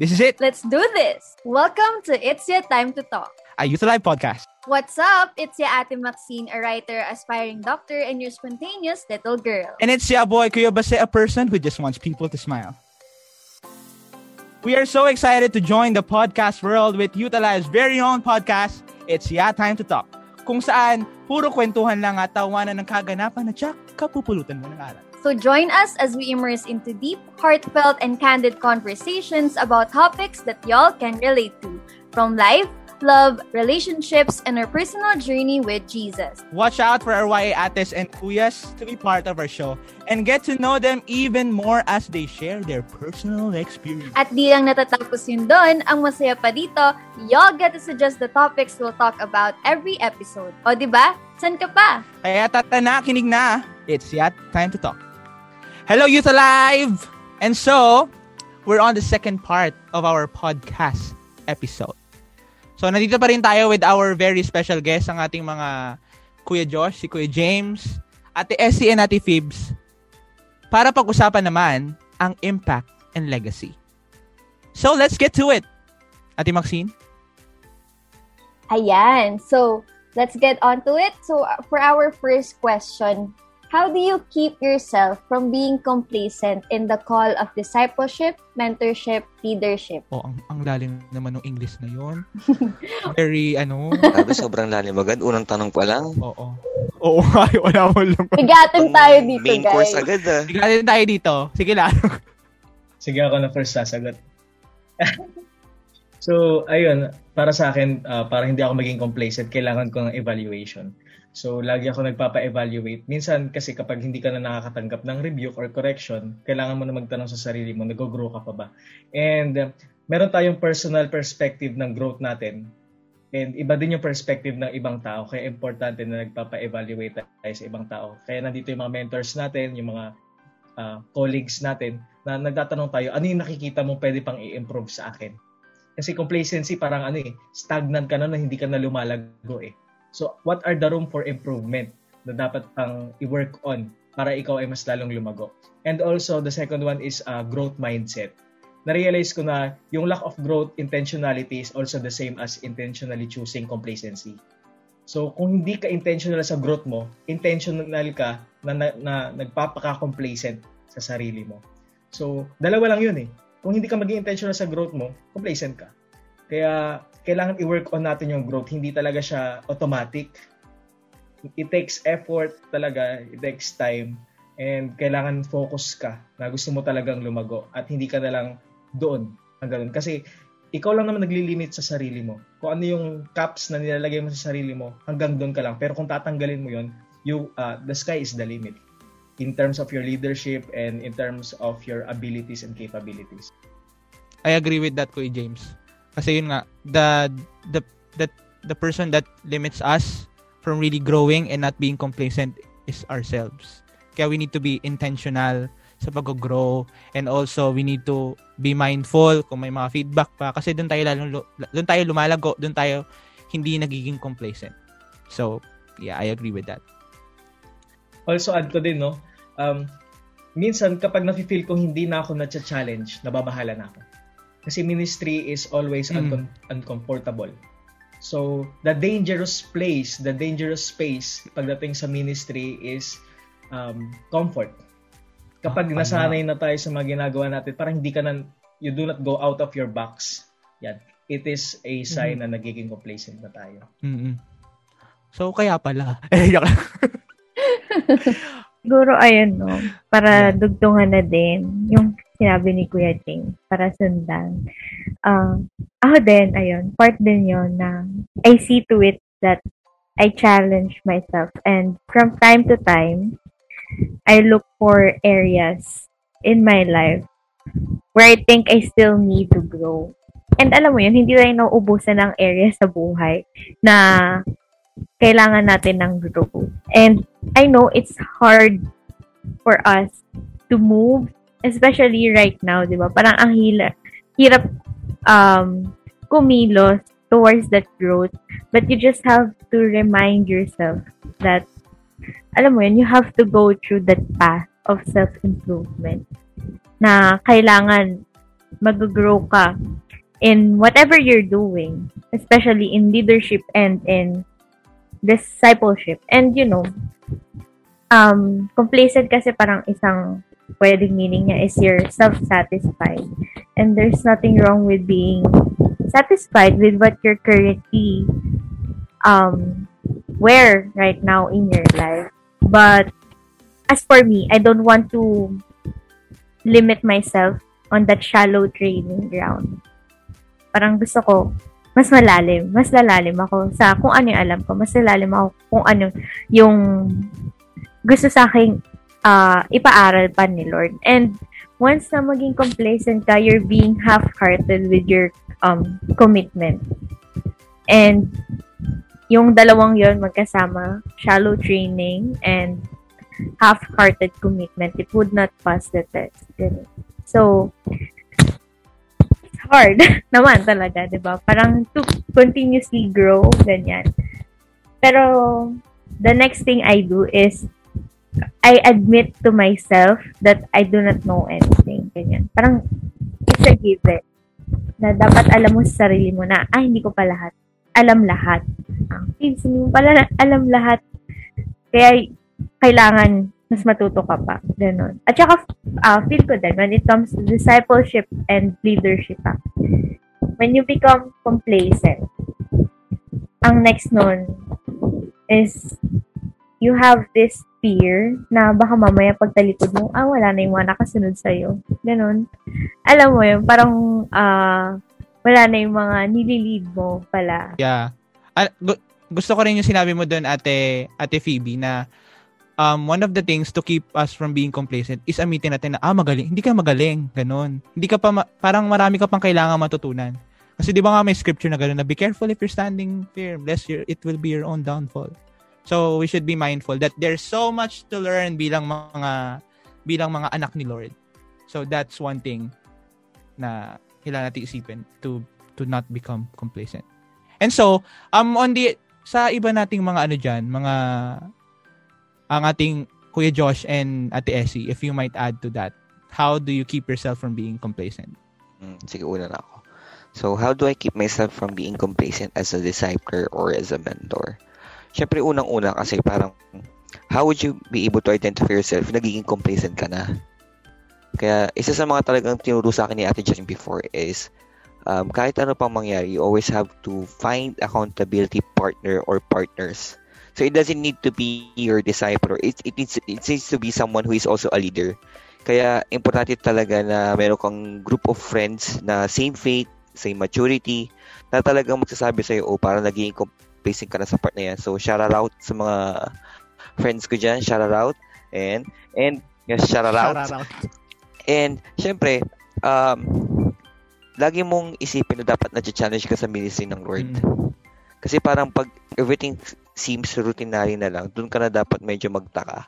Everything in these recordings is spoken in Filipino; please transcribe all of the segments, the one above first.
This is it. Let's do this! Welcome to It's Your Time to Talk. A Youth Alive podcast. What's up? It's your Ate Maxine, a writer, aspiring doctor, and your spontaneous little girl. And it's your boy, Kuya Base, a person who just wants people to smile. We are so excited to join the podcast world with Youth Alive's very own podcast, It's Ya Time to Talk. Kung saan, puro kwentuhan lang at tawanan ng kaganapan na tsak, kapupulutan mo ng aral. So join us as we immerse into deep, heartfelt, and candid conversations about topics that y'all can relate to, from life, love, relationships, and our personal journey with Jesus. Watch out for our YA ates and kuyas to be part of our show and get to know them even more as they share their personal experience. At di lang natatapos yun doon, ang masaya pa dito, y'all get to suggest the topics we'll talk about every episode. O di ba? San ka pa? Kaya tata na, kinig na. It's yet time to talk. Hello, Youth Alive! And so, we're on the second part of our podcast episode. So, nandito pa rin tayo with our very special guest, ang ating mga Kuya Josh, si Kuya James, Ate Essie and Ate Phoebs, para pag-usapan naman ang impact and legacy. So, let's get to it. Ate Maxine? Ayan. So, let's get on to it. So, for our first question, how do you keep yourself from being complacent in the call of discipleship, mentorship, leadership? Oh, ang, ang lalim naman ng English na yon. Very, ano, Sabi, sobrang lalim agad. Unang tanong pa lang. oo. Oo, ay, wala mo lang. Bigatin tayo dito, Main guys. course agad ah. Tignan tayo dito. Sige lang. Sige ako na first sasagot. so, ayun, para sa akin, ah, para hindi ako maging complacent, kailangan ko ng evaluation. So, lagi ako nagpapa-evaluate. Minsan, kasi kapag hindi ka na nakakatanggap ng rebuke or correction, kailangan mo na magtanong sa sarili mo, nag-grow ka pa ba? And meron tayong personal perspective ng growth natin. And iba din yung perspective ng ibang tao. Kaya importante na nagpapa-evaluate tayo sa ibang tao. Kaya nandito yung mga mentors natin, yung mga uh, colleagues natin, na nagtatanong tayo, ano yung nakikita mo pwede pang i-improve sa akin? Kasi complacency parang ano eh, stagnant ka na na hindi ka na lumalago eh. So, what are the room for improvement na dapat pang i-work on para ikaw ay mas lalong lumago? And also, the second one is uh, growth mindset. Na-realize ko na yung lack of growth intentionality is also the same as intentionally choosing complacency. So, kung hindi ka intentional sa growth mo, intentional ka na, na, na nagpapaka-complacent sa sarili mo. So, dalawa lang yun eh. Kung hindi ka maging intentional sa growth mo, complacent ka. Kaya, kailangan i-work on natin yung growth. Hindi talaga siya automatic. It takes effort talaga. It takes time. And kailangan focus ka na gusto mo talagang lumago at hindi ka na lang doon ang ganun. Kasi ikaw lang naman naglilimit sa sarili mo. Kung ano yung caps na nilalagay mo sa sarili mo, hanggang doon ka lang. Pero kung tatanggalin mo yon, you, uh, the sky is the limit in terms of your leadership and in terms of your abilities and capabilities. I agree with that, Kuya James. Kasi yun nga, the, the, the, the person that limits us from really growing and not being complacent is ourselves. Kaya we need to be intentional sa pag-grow and also we need to be mindful kung may mga feedback pa kasi doon tayo lalong doon tayo lumalago, doon tayo hindi nagiging complacent. So, yeah, I agree with that. Also add ko din no, um, minsan kapag nafe-feel ko hindi na ako na-challenge, nababahala na ako. Kasi ministry is always Mm. uncom- uncomfortable. So, the dangerous place, the dangerous space pagdating sa ministry is um, comfort. Kapag Ah, nasanay na tayo sa mga ginagawa natin, parang hindi ka na, you do not go out of your box. Yan. It is a sign na nagiging complacent na tayo. mm So, kaya pala. Eh. Siguro, ayun, no, para Yeah. dugtungan na din yung sinabi ni Kuya James, para sundan. Um, ako din, ayun, part din yon na I see to it that I challenge myself and from time to time, I look for areas in my life where I think I still need to grow. And alam mo yun, hindi tayo nauubusan ng area sa buhay na kailangan natin ng growth. And I know it's hard for us to move, especially right now, di ba? Parang ang hila, hirap um, kumilos towards that growth. But you just have to remind yourself that, alam mo yun, you have to go through that path of self-improvement na kailangan mag-grow ka in whatever you're doing, especially in leadership and in discipleship. And you know, um, complacent kasi parang isang pwedeng meaning niya is you're self-satisfied. And there's nothing wrong with being satisfied with what you're currently um, where right now in your life. But as for me, I don't want to limit myself on that shallow training ground. Parang gusto ko, mas malalim, mas lalalim ako sa kung ano yung alam ko, mas lalalim ako kung ano yung gusto sa akin uh, ipaaral pa ni Lord. And once na maging complacent ka, you're being half-hearted with your um, commitment. And yung dalawang yon magkasama, shallow training and half-hearted commitment, it would not pass the test. So, it's hard naman talaga, di ba? Parang to continuously grow, ganyan. Pero, the next thing I do is, I admit to myself that I do not know anything. Ganyan. Parang, it's a given. Na dapat alam mo sa sarili mo na, ah, hindi ko pa lahat. Alam lahat. Ah, hindi mo pala alam lahat. Kaya, kailangan mas matuto ka pa. Ganon. At saka, uh, feel ko din, when it comes to discipleship and leadership, ah, when you become complacent, ang next nun is you have this fear na baka mamaya pagtalikod mo, ah, wala na yung mga nakasunod sa'yo. Ganon. Alam mo yun, parang uh, wala na yung mga nililid mo pala. Yeah. Uh, gu- gusto ko rin yung sinabi mo doon, ate, ate Phoebe, na um, one of the things to keep us from being complacent is amitin natin na, ah, magaling. Hindi ka magaling. Ganon. Hindi ka pa, ma- parang marami ka pang kailangan matutunan. Kasi di ba nga may scripture na gano'n na, be careful if you're standing firm, lest your, it will be your own downfall. So, we should be mindful that there's so much to learn bilang mga, bilang mga anak ni Lord. So, that's one thing na kailangan natin isipin to, to not become complacent. And so, um, on the, sa iba nating mga ano dyan, mga ang ating Kuya Josh and Ate Essie, if you might add to that, how do you keep yourself from being complacent? Hmm, sige, una na ako. So, how do I keep myself from being complacent as a discipler or as a mentor? Siyempre, unang-una kasi parang, how would you be able to identify yourself nagiging complacent ka na? Kaya, isa sa mga talagang tinuro sa akin ni Ate Jen before is, um, kahit ano pang mangyari, you always have to find accountability partner or partners So it doesn't need to be your disciple. It, it, needs, it needs to be someone who is also a leader. Kaya importante talaga na meron kang group of friends na same faith, same maturity, na talagang magsasabi sa'yo, oh, parang naging complacent ka na sa part na yan. So, shout out sa mga friends ko dyan. Shout out. And, and, yes, shout out. Shout out. And, syempre, um, lagi mong isipin na dapat na-challenge ka sa ministry ng Lord. Mm. Kasi parang pag everything seems routinary na lang, dun ka na dapat medyo magtaka.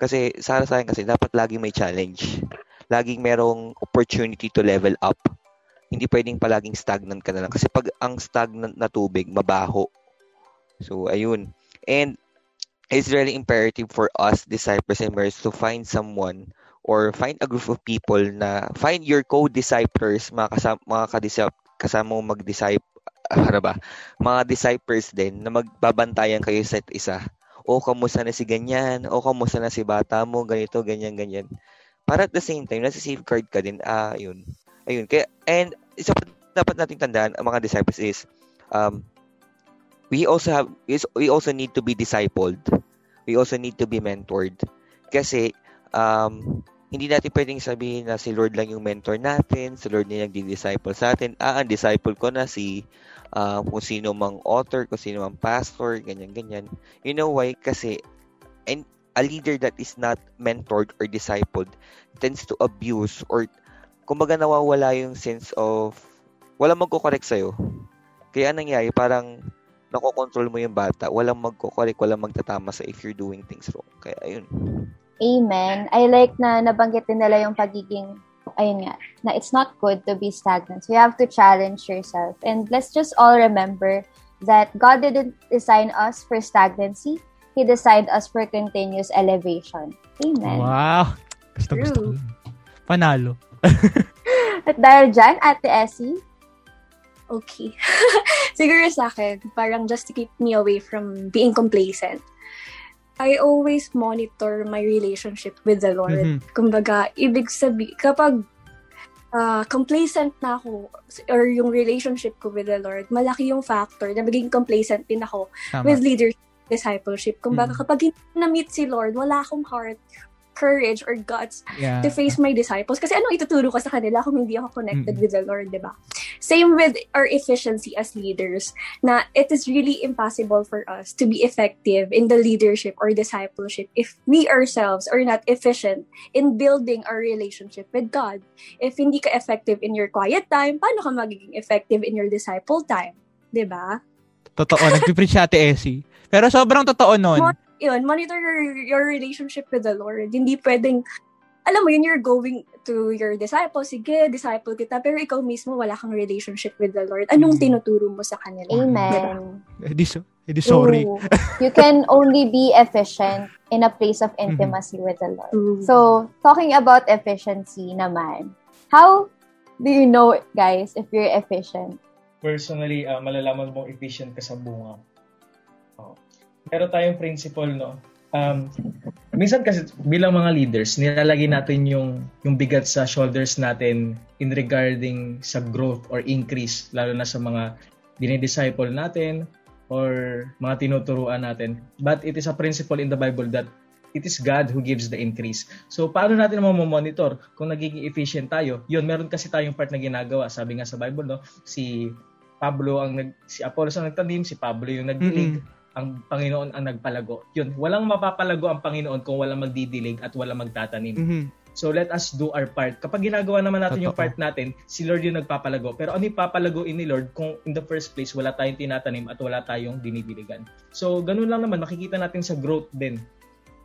Kasi sa akin kasi dapat laging may challenge. Laging merong opportunity to level up. Hindi pwedeng palaging stagnant ka na lang. Kasi pag ang stagnant na tubig, mabaho. So, ayun. And it's really imperative for us, disciples and members, to find someone or find a group of people na find your co-disciples, mga, kasama, mga kadisip, kasama mo mag-disciple ano ba, mga disciples din na magbabantayan kayo sa isa. O kamusta na si ganyan, o kamusta na si bata mo, ganito, ganyan, ganyan. Para at the same time, nasa safeguard ka din. Ah, yun. Ayun. Kaya, and isa pa dapat nating tandaan, ang mga disciples is, um, we also have, we also need to be discipled. We also need to be mentored. Kasi, um, hindi natin pwedeng sabihin na si Lord lang yung mentor natin, si Lord na nagdi-disciple sa atin. Ah, ang disciple ko na si uh, kung sino mang author, kung sino mang pastor, ganyan-ganyan. You know why? Kasi and a leader that is not mentored or discipled tends to abuse or kumbaga nawawala yung sense of walang magko-correct sa'yo. Kaya anong nangyayari, parang nakokontrol mo yung bata, walang magko-correct, walang magtatama sa if you're doing things wrong. Kaya ayun. Amen. I like na nabanggit din nila yung pagiging ayun nga, na it's not good to be stagnant. So you have to challenge yourself. And let's just all remember that God didn't design us for stagnancy. He designed us for continuous elevation. Amen. Wow. Gusto, gusto. Panalo. At dahil dyan, Ate Essie, Okay. Siguro sa akin, parang just to keep me away from being complacent. I always monitor my relationship with the Lord. Mhm. Kumbaga, ibig sabi, kapag ah, complacent na ako or yung relationship ko with the Lord, malaki yung factor na maging complacent din ako Tama. with leadership discipleship. Kumbaga, Mhm. kapag hindi na-meet si Lord, wala akong heart, courage, or guts yeah. to face my disciples. Kasi anong ituturo ko sa kanila kung hindi ako connected Mm. with the Lord, di ba? Same with our efficiency as leaders, na it is really impossible for us to be effective in the leadership or discipleship if we ourselves are not efficient in building our relationship with God. If hindi ka effective in your quiet time, paano ka magiging effective in your disciple time? Di ba? Totoo, nagpipreach si Ate Essie. Pero sobrang totoo nun. Mo- yun, monitor your, your relationship with the Lord. Hindi pwedeng, alam mo yun, you're going to your disciple, sige, disciple kita, pero ikaw mismo wala kang relationship with the Lord. Anong Mm. tinuturo mo sa kanila? Amen. Edi, so, edi sorry. True. You can only be efficient in a place of intimacy with the Lord. True. So, talking about efficiency naman, how do you know, guys, if you're efficient? personally, ah, malalaman mong efficient ka sa bunga. Meron tayong principle, no? Um, minsan kasi bilang mga leaders, nilalagay natin yung yung bigat sa shoulders natin in regarding sa growth or increase, lalo na sa mga dinidisciple natin or mga tinuturuan natin. But it is a principle in the Bible that it is God who gives the increase. So, paano natin mo monitor kung nagiging efficient tayo? Yun, meron kasi tayong part na ginagawa. Sabi nga sa Bible, no? Si Pablo ang nag si Apollos ang nagtanim, si Pablo yung nagdilig, ang Panginoon ang nagpalago. Yun, walang mapapalago ang Panginoon kung walang magdidilig at walang magtatanim. Mhm. So let us do our part. Kapag ginagawa naman natin yung Totoo. part natin, si Lord yung nagpapalago. Pero ano yung papalagoin ni Lord kung in the first place wala tayong tinatanim at wala tayong dinidiligan? So ganun lang naman, makikita natin sa growth din,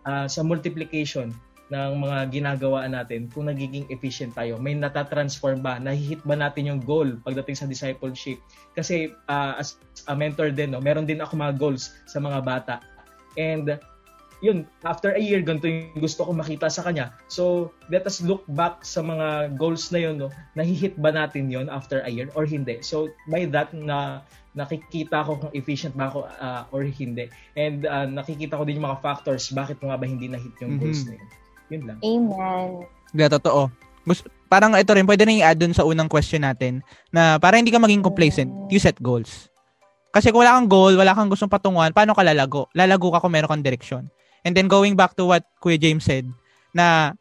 ah, sa multiplication ng mga ginagawa natin kung nagiging efficient tayo. May natatransform ba? Nahihit ba natin yung goal pagdating sa discipleship? Kasi ah, as a mentor din, no, meron din ako mga goals sa mga bata. And yun, after a year, ganito yung gusto ko makita sa kanya. So, let us look back sa mga goals na yun, no? Nahihit ba natin yon after a year or hindi? So, by that, na nakikita ko kung efficient ba ako ah, or hindi. And ah, nakikita ko din yung mga factors, bakit mo nga ba hindi na-hit yung goals Mhm. na yun. Yun lang. Amen. Yeah, totoo. Gus- parang ito rin, pwede na i-add dun sa unang question natin na para hindi ka maging complacent, you set goals. Kasi kung wala kang goal, wala kang gustong patunguhan, paano ka lalago? Lalago ka kung meron kang direksyon. And then going back to what Kuya James said, na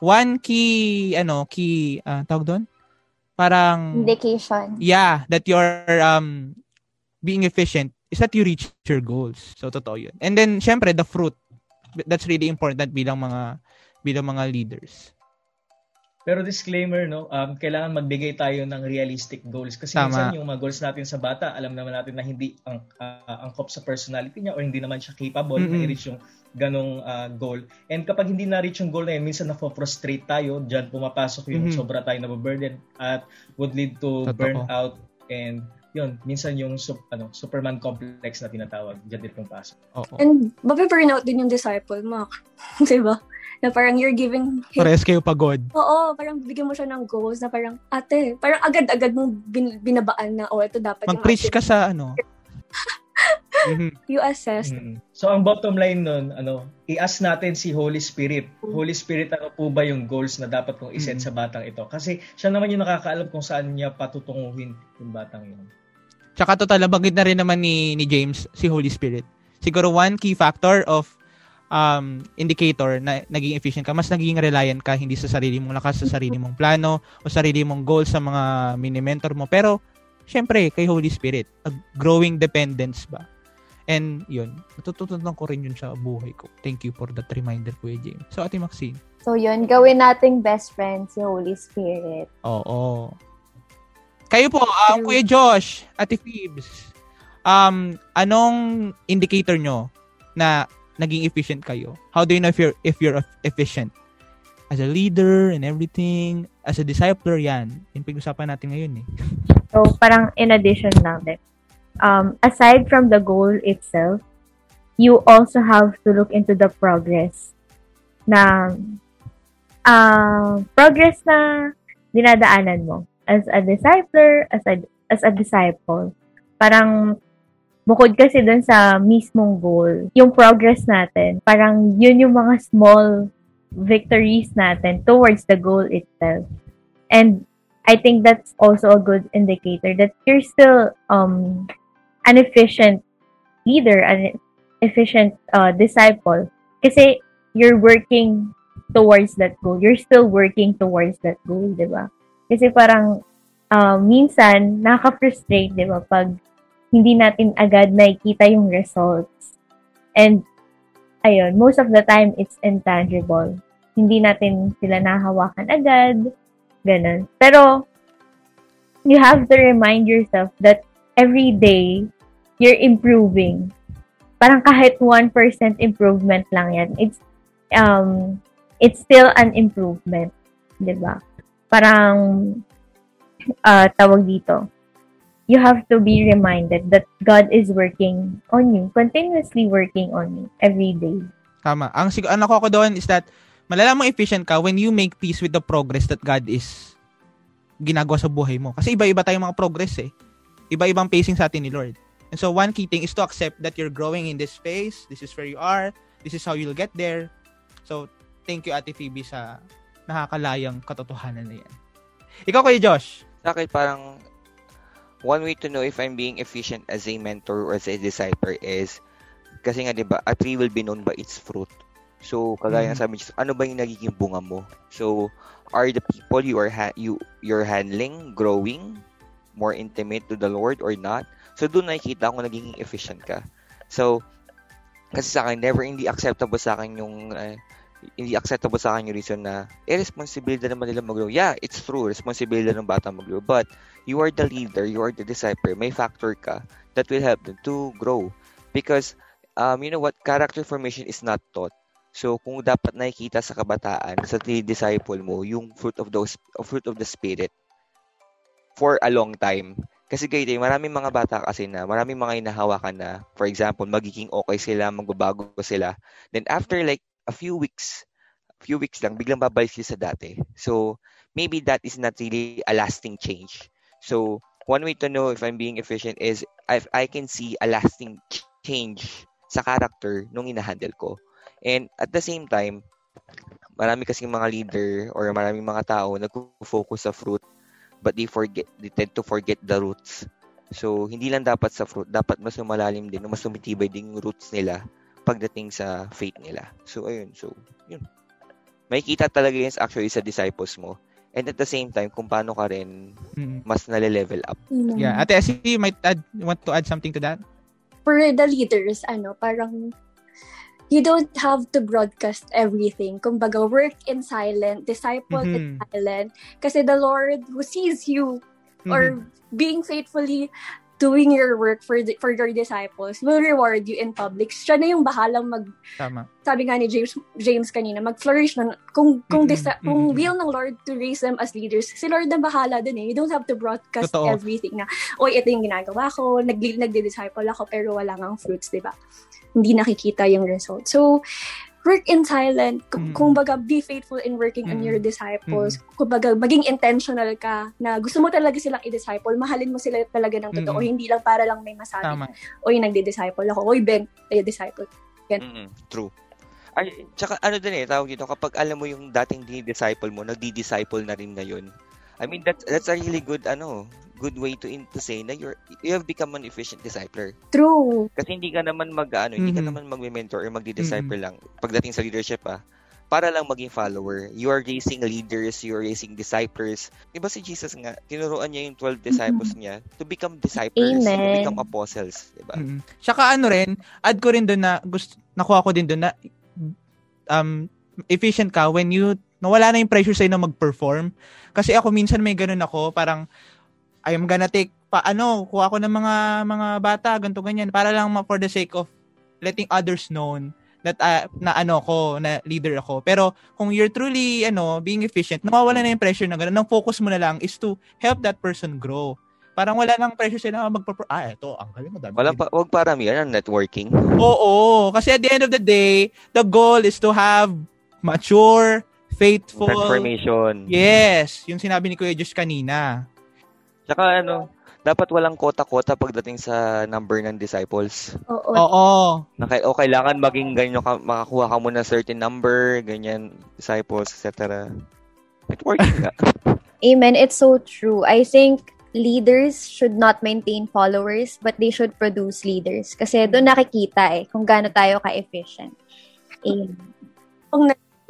one key, ano, key, ah, tawag doon? Parang, Indication. yeah, that you're um, being efficient is that you reach your goals. So, totoo yun. And then, syempre, the fruit. That's really important bilang mga bilang mga leaders. Pero disclaimer, no, um, kailangan magbigay tayo ng realistic goals. Kasi Tama. minsan yung mga goals natin sa bata, alam naman natin na hindi ang ah, angkop sa personality niya or hindi naman siya capable na Mm-mm. i-reach yung ganong ah, goal. And kapag hindi na-reach yung goal na yun, minsan na-frustrate tayo, dyan pumapasok yung Mhm. sobra tayo na-burden at would lead to Totoo. burnout and yun, minsan yung sup, ano, Superman complex na tinatawag, dyan din pumapasok. Oo. And mape-burnout din yung disciple mo. diba? Na parang you're giving him Pares kayo pagod. Oo, parang bigyan mo siya ng goals na parang, ate, parang agad-agad mong bin- binabaan na, oh, ito dapat Mag-preach ating- ka sa ano. Mhm. You assess. Mm. So ang bottom line nun, ano, i-ask natin si Holy Spirit. Holy Spirit, ano po ba yung goals na dapat kong iset Mm. sa batang ito? Kasi siya naman yung nakakaalam kung saan niya patutunguhin yung batang yun. Tsaka total, nabanggit na rin naman ni, ni James, si Holy Spirit. Siguro one key factor of um, indicator na naging efficient ka, mas naging reliant ka hindi sa sarili mong lakas, sa sarili mong plano, o sarili mong goals sa mga mini-mentor mo. Pero, syempre, kay Holy Spirit, a growing dependence ba? And yun, natututunan ko rin yun sa buhay ko. Thank you for that reminder, Kuya James. So, Ate Maxine. So yun, gawin nating best friend si Holy Spirit. Oo. Kayo po, um, Kuya Josh, Ate Phoebs, um, anong indicator nyo na naging efficient kayo? How do you know if you're, if you're efficient? As a leader and everything, as a discipler, yan. Yung pag-usapan natin ngayon eh. So, parang in addition lang din. Um, aside from the goal itself, you also have to look into the progress na uh, progress na dinadaanan mo as a discipler, as a, as a disciple. Parang bukod kasi dun sa mismong goal, yung progress natin, parang yun yung mga small victories natin towards the goal itself. And I think that's also a good indicator that you're still um, an efficient leader, an efficient uh, disciple. Kasi you're working towards that goal. You're still working towards that goal, di ba? Kasi parang uh, minsan nakaka-frustrate, di ba, pag hindi natin agad nakikita yung results. And ayun, most of the time it's intangible. Hindi natin sila nahawakan agad, ganun. Pero you have to remind yourself that every day you're improving. Parang kahit 1% improvement lang yan. It's um it's still an improvement, 'di ba? Parang uh, tawag dito. You have to be reminded that God is working on you, continuously working on you every day. Tama. Ang sig- ano ko doon is that malalaman efficient ka when you make peace with the progress that God is ginagawa sa buhay mo. Kasi iba-iba tayong mga progress eh. Iba-ibang pacing sa atin ni Lord. And so one key thing is to accept that you're growing in this space. This is where you are. This is how you'll get there. So thank you Ate Phoebe sa nakakalayang katotohanan na yan. Ikaw kay Josh. Sa akin parang one way to know if I'm being efficient as a mentor or as a disciple is kasi nga 'di ba, a tree will be known by its fruit. So, kagaya mm-hmm. sabi niyo, ano ba yung nagiging bunga mo? So, are the people you are ha- you you're handling growing more intimate to the Lord or not? So, doon nakikita ko nagiging efficient ka. So, kasi sa akin, never hindi acceptable sa akin yung uh, hindi acceptable sa akin yung reason na eh, responsibility naman nila mag-grow. Yeah, it's true. Responsibility ng bata mag-grow. But, you are the leader, you are the disciple. May factor ka that will help them to grow. Because, um, you know what? Character formation is not taught. So, kung dapat nakikita sa kabataan, sa disciple mo, yung fruit of, those, fruit of the Spirit for a long time. Kasi ganito, maraming mga bata kasi na, maraming mga inahawakan na, for example, magiging okay sila, magbabago sila. Then after like a few weeks, few weeks lang, biglang babalik sila sa dati. So, maybe that is not really a lasting change. So, one way to know if I'm being efficient is if I can see a lasting change sa character nung inahandle ko. And at the same time, marami kasing mga leader or maraming mga tao nag-focus sa fruit but they forget they tend to forget the roots. So, hindi lang dapat sa fruit, dapat mas lumalalim din, mas tumitibay din yung roots nila pagdating sa faith nila. So, ayun. So, yun. Makikita talaga yun actually sa disciples mo. And at the same time, kung paano ka rin mas nale-level up. Mm-hmm. Yeah. Ate Essie, you might add, want to add something to that? For the leaders, ano, parang you don't have to broadcast everything. Kumbaga, work in silent, disciple mm-hmm. in silent. Kasi the Lord who sees you mm-hmm. or being faithfully doing your work for the, for your disciples will reward you in public. Siya na yung bahalang mag Tama. Sabi nga ni James James kanina, mag-flourish na kung kung mm-hmm. disa, kung will ng Lord to raise them as leaders. Si Lord na bahala din eh. You don't have to broadcast Totoo. everything na, oy, ito yung ginagawa ko, nag nagdi-disciple ako pero wala ngang fruits, 'di ba? Hindi nakikita yung result. So, work in silent. K- mm. Kumbaga, be faithful in working mm. on your disciples. Mm. Kumbaga, maging intentional ka na gusto mo talaga silang i-disciple. Mahalin mo sila talaga ng totoo. Mm. Hindi lang para lang may masabi. Tama. Oy, nagdi-disciple ako. Oy, Ben, ay disciple. Mm-hmm. True. Ay, tsaka ano din eh, tawag dito, kapag alam mo yung dating di-disciple mo, nagdi-disciple na rin ngayon. I mean, that's, that's a really good, ano, good way to in, to say na you're you have become an efficient discipler. True. Kasi hindi ka naman mag ano, mm-hmm. hindi ka mm-hmm. naman magme-mentor or magdi-disciple mm-hmm. lang pagdating sa leadership ah. Para lang maging follower. You are raising leaders, you are raising disciples. Diba si Jesus nga, tinuruan niya yung 12 disciples mm-hmm. niya to become disciples, Amen. to become apostles. Diba? Mm-hmm. Tsaka ano rin, add ko rin doon na, gusto, nakuha ko din doon na um, efficient ka when you nawala na yung pressure sa'yo na mag-perform. Kasi ako minsan may ganun ako, parang I am gonna take pa ano, kuha ko ng mga mga bata, ganto ganyan para lang for the sake of letting others known that uh, na ano ko, na leader ako. Pero kung you're truly ano, being efficient, nawawala na yung pressure na ganun. Ang focus mo na lang is to help that person grow. Parang wala nang pressure sila mag ah, eto, ang galing madami. Wala pa, wag parami yan, networking. Oo, kasi at the end of the day, the goal is to have mature, faithful. Transformation. Yes, yung sinabi ni Kuya Josh kanina. Tsaka ano, dapat walang kota-kota pagdating sa number ng disciples. Oo. Oo. Na, kay- o kailangan maging ganyan ka, makakuha ka muna certain number, ganyan, disciples, etc. It works nga. Amen. It's so true. I think leaders should not maintain followers, but they should produce leaders. Kasi doon nakikita eh, kung gaano tayo ka-efficient. Amen.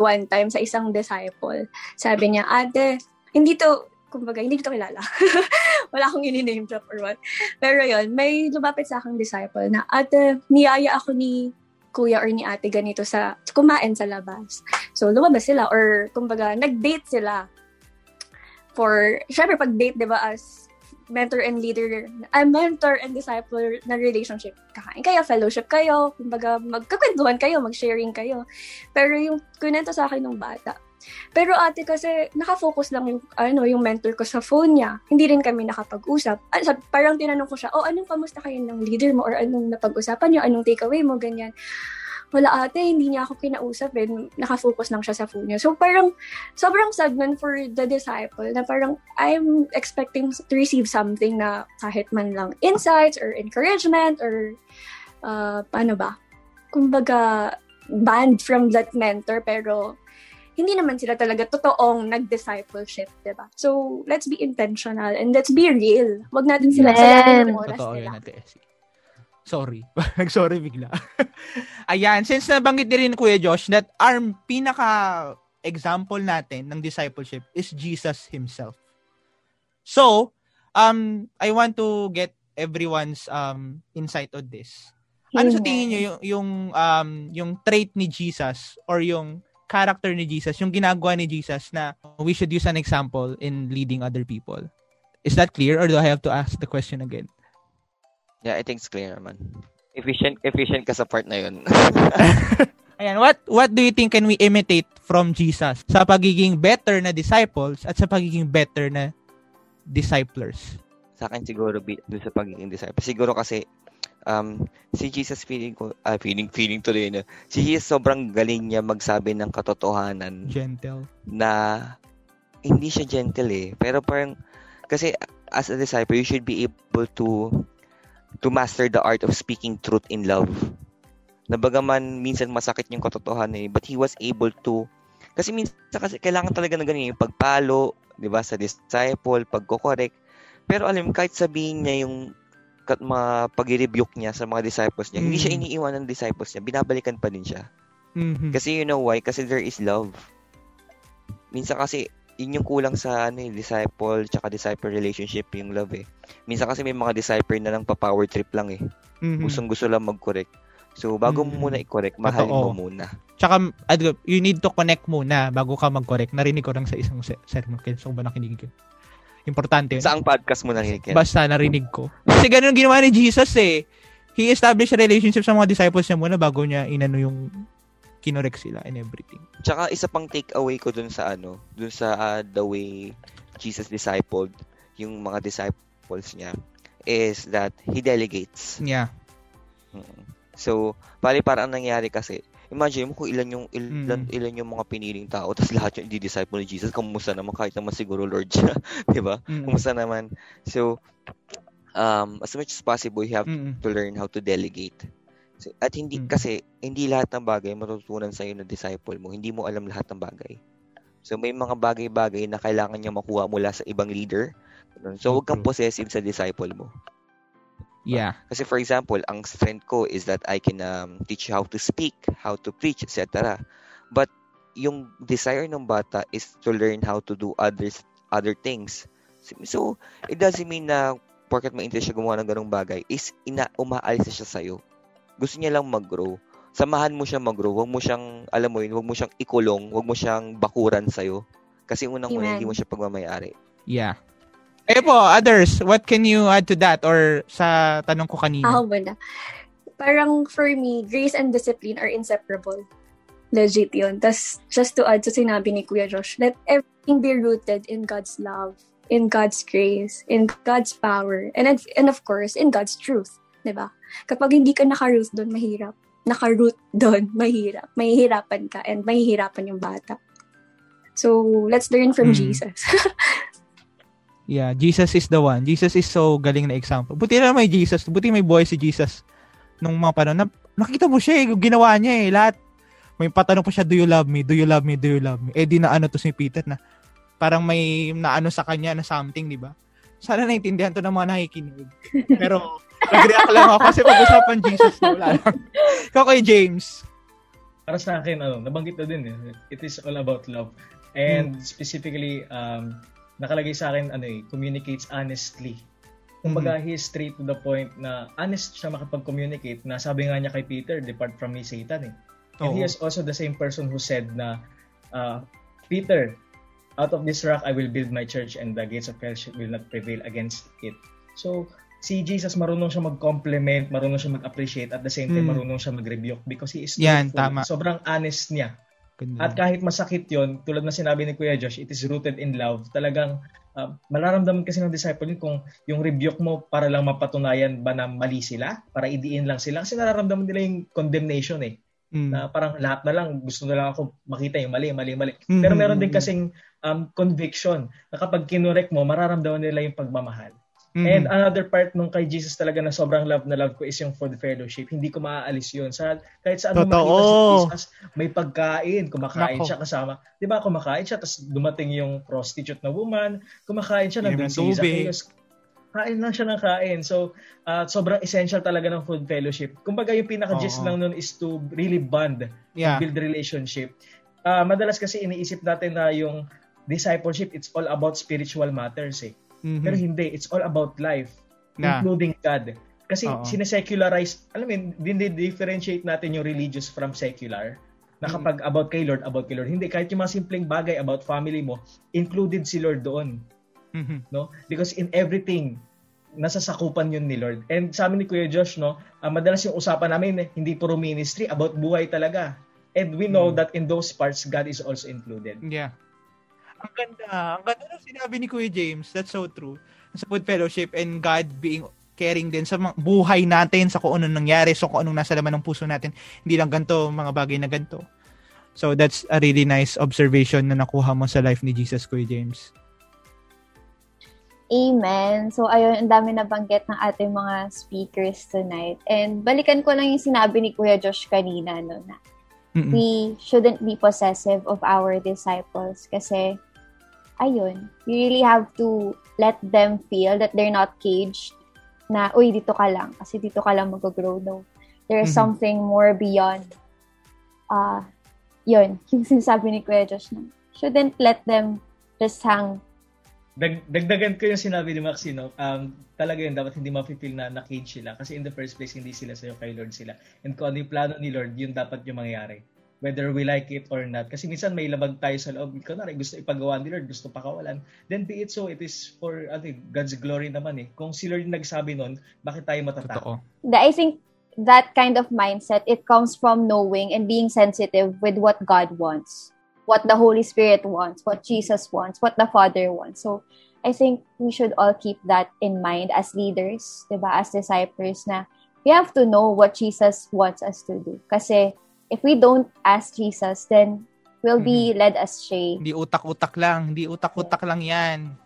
One time sa isang disciple, sabi niya, ate, hindi to, kumbaga, hindi to kilala. Wala akong ini-name drop or what. Pero yon may lumapit sa aking disciple na, ate, niyaya ako ni kuya or ni ate ganito sa kumain sa labas. So, lumabas sila or kumbaga, nag-date sila. For, syempre, pag date, di ba, as mentor and leader, a mentor and disciple na relationship. Kakain kayo, fellowship kayo, kumbaga, magkakwentuhan kayo, mag-sharing kayo. Pero yung kunento sa akin ng bata, pero ate kasi nakafocus lang yung ano yung mentor ko sa phone niya. Hindi rin kami nakapag-usap. Sab- parang tinanong ko siya, "Oh, anong kamusta kayo ng leader mo or anong napag-usapan niyo? Anong takeaway mo?" ganyan. Wala ate, hindi niya ako kinausap eh. Nakafocus lang siya sa phone niya. So parang sobrang sad man for the disciple na parang I'm expecting to receive something na kahit man lang insights or encouragement or uh, paano ba? Kumbaga, banned from that mentor pero hindi naman sila talaga totoong nag-discipleship, di ba? So, let's be intentional and let's be real. Wag natin sila yung oras Totoo nila. yun, Sorry. Nag-sorry bigla. Ayan, since nabanggit din rin Kuya Josh that our pinaka example natin ng discipleship is Jesus himself. So, um I want to get everyone's um insight on this. Ano sa tingin niyo yung yung um yung trait ni Jesus or yung character ni Jesus, yung ginagawa ni Jesus na we should use an example in leading other people? Is that clear or do I have to ask the question again? Yeah, I think it's clear naman. Efficient, efficient ka sa part na yun. Ayan, what what do you think can we imitate from Jesus sa pagiging better na disciples at sa pagiging better na disciplers? sa akin siguro bi- doon sa pagiging disciple. Siguro kasi um, si Jesus feeling ko, ah, feeling, feeling tuloy na, si Jesus sobrang galing niya magsabi ng katotohanan Gentle. na hindi siya gentle eh. Pero parang, kasi as a disciple, you should be able to to master the art of speaking truth in love. Nabagaman minsan masakit yung katotohanan eh, but he was able to kasi minsan kasi kailangan talaga ng ganyan yung pagpalo, 'di ba, sa disciple, pagko-correct. Pero alam kahit sabihin niya yung kat mga pag-rebuke niya sa mga disciples niya, hindi siya Mm. iniiwan ng disciples niya, binabalikan pa din siya. Mhm. Kasi you know why? Kasi there is love. Minsan kasi, yun yung kulang sa ano, eh, disciple tsaka disciple relationship yung love eh. Minsan kasi may mga disciple na lang pa-power trip lang eh. Mhm. Gustong gusto lang mag-correct. So, bago mo Mm. muna i-correct, mahalin Totoo. mo muna. Tsaka, you need to connect muna bago ka mag-correct. Narinig ko lang sa isang se- sermon. Kaya ba nakinig ko? Importante yun. Saang podcast mo nakinig yan? Basta narinig ko. Kasi ganun ginawa ni Jesus eh. He established relationship sa mga disciples niya muna bago niya inano yung kinorek sila and everything. Tsaka isa pang take away ko dun sa ano, dun sa ah, the way Jesus discipled yung mga disciples niya is that he delegates. Yeah. Mm. So, pali para ang nangyari kasi, imagine mo kung ilan yung ilan, Mm. ilan yung mga piniling tao tapos lahat yung di-disciple ni Jesus, kamusta naman kahit naman siguro Lord siya, 'di ba? Mm. Kumusta naman? So, um, as much as possible, you have Mm. to learn how to delegate. At hindi Mm. kasi hindi lahat ng bagay matutunan sa iyo ng disciple mo. Hindi mo alam lahat ng bagay. So may mga bagay-bagay na kailangan niya makuha mula sa ibang leader. So huwag kang possessive sa disciple mo. Yeah. Kasi for example, ang strength ko is that I can um, teach you how to speak, how to preach, etc. But yung desire ng bata is to learn how to do others other things. So, it doesn't mean na porket ma-interest siya gumawa ng ganong bagay is ina umaalis siya sa'yo. Gusto niya lang mag-grow. Samahan mo siya mag-grow. Huwag mo siyang, alam mo yun, huwag mo siyang ikulong. Huwag mo siyang bakuran sa'yo. Kasi unang-una, hindi mo siya pagmamayari. Yeah. Eh po, others, what can you add to that? Or sa tanong ko kanina? Ako muna. Parang for me, grace and discipline are inseparable. Legit yun. Tas, just to add sa sinabi ni Kuya Josh, let everything be rooted in God's love, in God's grace, in God's power, and, and of course, in God's truth. 'Di ba? Kapag hindi ka naka-root doon, mahirap. Naka-root doon, mahirap. Mahihirapan ka and mahihirapan yung bata. So, let's learn from Mm. Jesus. Yeah, Jesus is the one. Jesus is so galing na example. Buti na may Jesus. Buti may boy si Jesus nung mga panahon. Na, nakita mo siya eh. Ginawa niya eh. Lahat. May patanong pa siya, do you love me? Do you love me? Do you love me? Eh di na ano to si Peter na parang may naano sa kanya na something, di ba? Sana naintindihan to ng mga nakikinig. Pero nag-react lang ako kasi pag-usapan Jesus na wala lang. Ikaw kay James. para sa akin, ano, nabanggit na din, eh, it is all about love. And specifically, um, nakalagay sa akin, ano eh, communicates honestly. Kumbaga, he is straight to the point na honest siya makapag-communicate na sabi nga niya kay Peter, depart from me, Satan eh. And Oo. he is also the same person who said na, uh, Peter, out of this rock I will build my church and the gates of hell will not prevail against it. So, si Jesus marunong siya mag-compliment, marunong siya mag-appreciate, at the same time Mm. marunong siya mag-rebuke because he is Yan, truthful. tama. Sobrang honest niya. Ganda. At kahit masakit yon tulad na sinabi ni Kuya Josh, it is rooted in love. Talagang uh, malaramdaman kasi ng disciple yun kung yung rebuke mo para lang mapatunayan ba na mali sila, para idiin lang sila. Kasi nararamdaman nila yung condemnation eh. Mm. Na parang lahat na lang, gusto na lang ako makita yung mali, mali, mali. Mhm. Pero meron din kasing um, conviction na kapag kinorek mo, mararamdaman nila yung pagmamahal. Mhm. And another part nung kay Jesus talaga na sobrang love na love ko is yung food fellowship. Hindi ko maaalis yun. Sa, kahit saan Totoo. makita si Jesus, may pagkain. Kumakain Nako. siya kasama. Di ba kumakain siya, tapos dumating yung prostitute na woman, kumakain siya, nandun si. Zacchaeus. Kain lang siya ng kain. So, uh, sobrang essential talaga ng food fellowship. Kumbaga yung pinaka-gist lang nun is to really bond, yeah. build relationship. Ah, madalas kasi iniisip natin na yung discipleship, it's all about spiritual matters eh. Mhm. Pero hindi, it's all about life Na. including God. Kasi Oo. sinesecularize, alam mo, differentiate natin yung religious from secular. Na Mm. kapag about kay Lord, about kay Lord. Hindi, kahit yung mga simpleng bagay about family mo, included si Lord doon. Mhm. No? Because in everything, nasasakupan yun ni Lord. And sa amin ni Kuya Josh, no, ah, madalas yung usapan namin, eh, hindi puro ministry, about buhay talaga. And we know Mm. that in those parts, God is also included. Yeah. Ang ganda. Ang ganda ng sinabi ni Kuya James. That's so true. Sa food fellowship and God being caring din sa buhay natin, sa kung anong nangyari, so kung anong nasa laman ng puso natin. Hindi lang ganito, mga bagay na ganito. So that's a really nice observation na nakuha mo sa life ni Jesus, Kuya James. Amen. So, ayun, ang dami na banggit ng ating mga speakers tonight. And balikan ko lang yung sinabi ni Kuya Josh kanina, no, na Mm-mm. we shouldn't be possessive of our disciples kasi, ayun, you really have to let them feel that they're not caged na, uy, dito ka lang, kasi dito ka lang mag-grow. No, there's Mhm. something more beyond. Ah, yun, yung sinasabi ni Kuya Josh na, shouldn't let them just hang Dag, dagdagan ko yung sinabi ni Maxino, um, talaga yun, dapat hindi ma-feel na na-cage sila. Kasi in the first place, hindi sila sa'yo, kay Lord sila. And kung ano yung plano ni Lord, yun dapat yung mangyayari. Whether we like it or not. Kasi minsan may labag tayo sa loob. Kunwari, gusto ipagawa ni Lord, gusto pakawalan. Then be it so, it is for ano, eh, God's glory naman eh. Kung si Lord nagsabi nun, bakit tayo matatakot? I think that kind of mindset it comes from knowing and being sensitive with what God wants, what the Holy Spirit wants, what Jesus wants, what the Father wants. So I think we should all keep that in mind as leaders, 'di ba? As disciples na we have to know what Jesus wants us to do. Kasi if we don't ask Jesus, then we'll be led astray. Hindi utak-utak lang. Hindi utak-utak lang yan.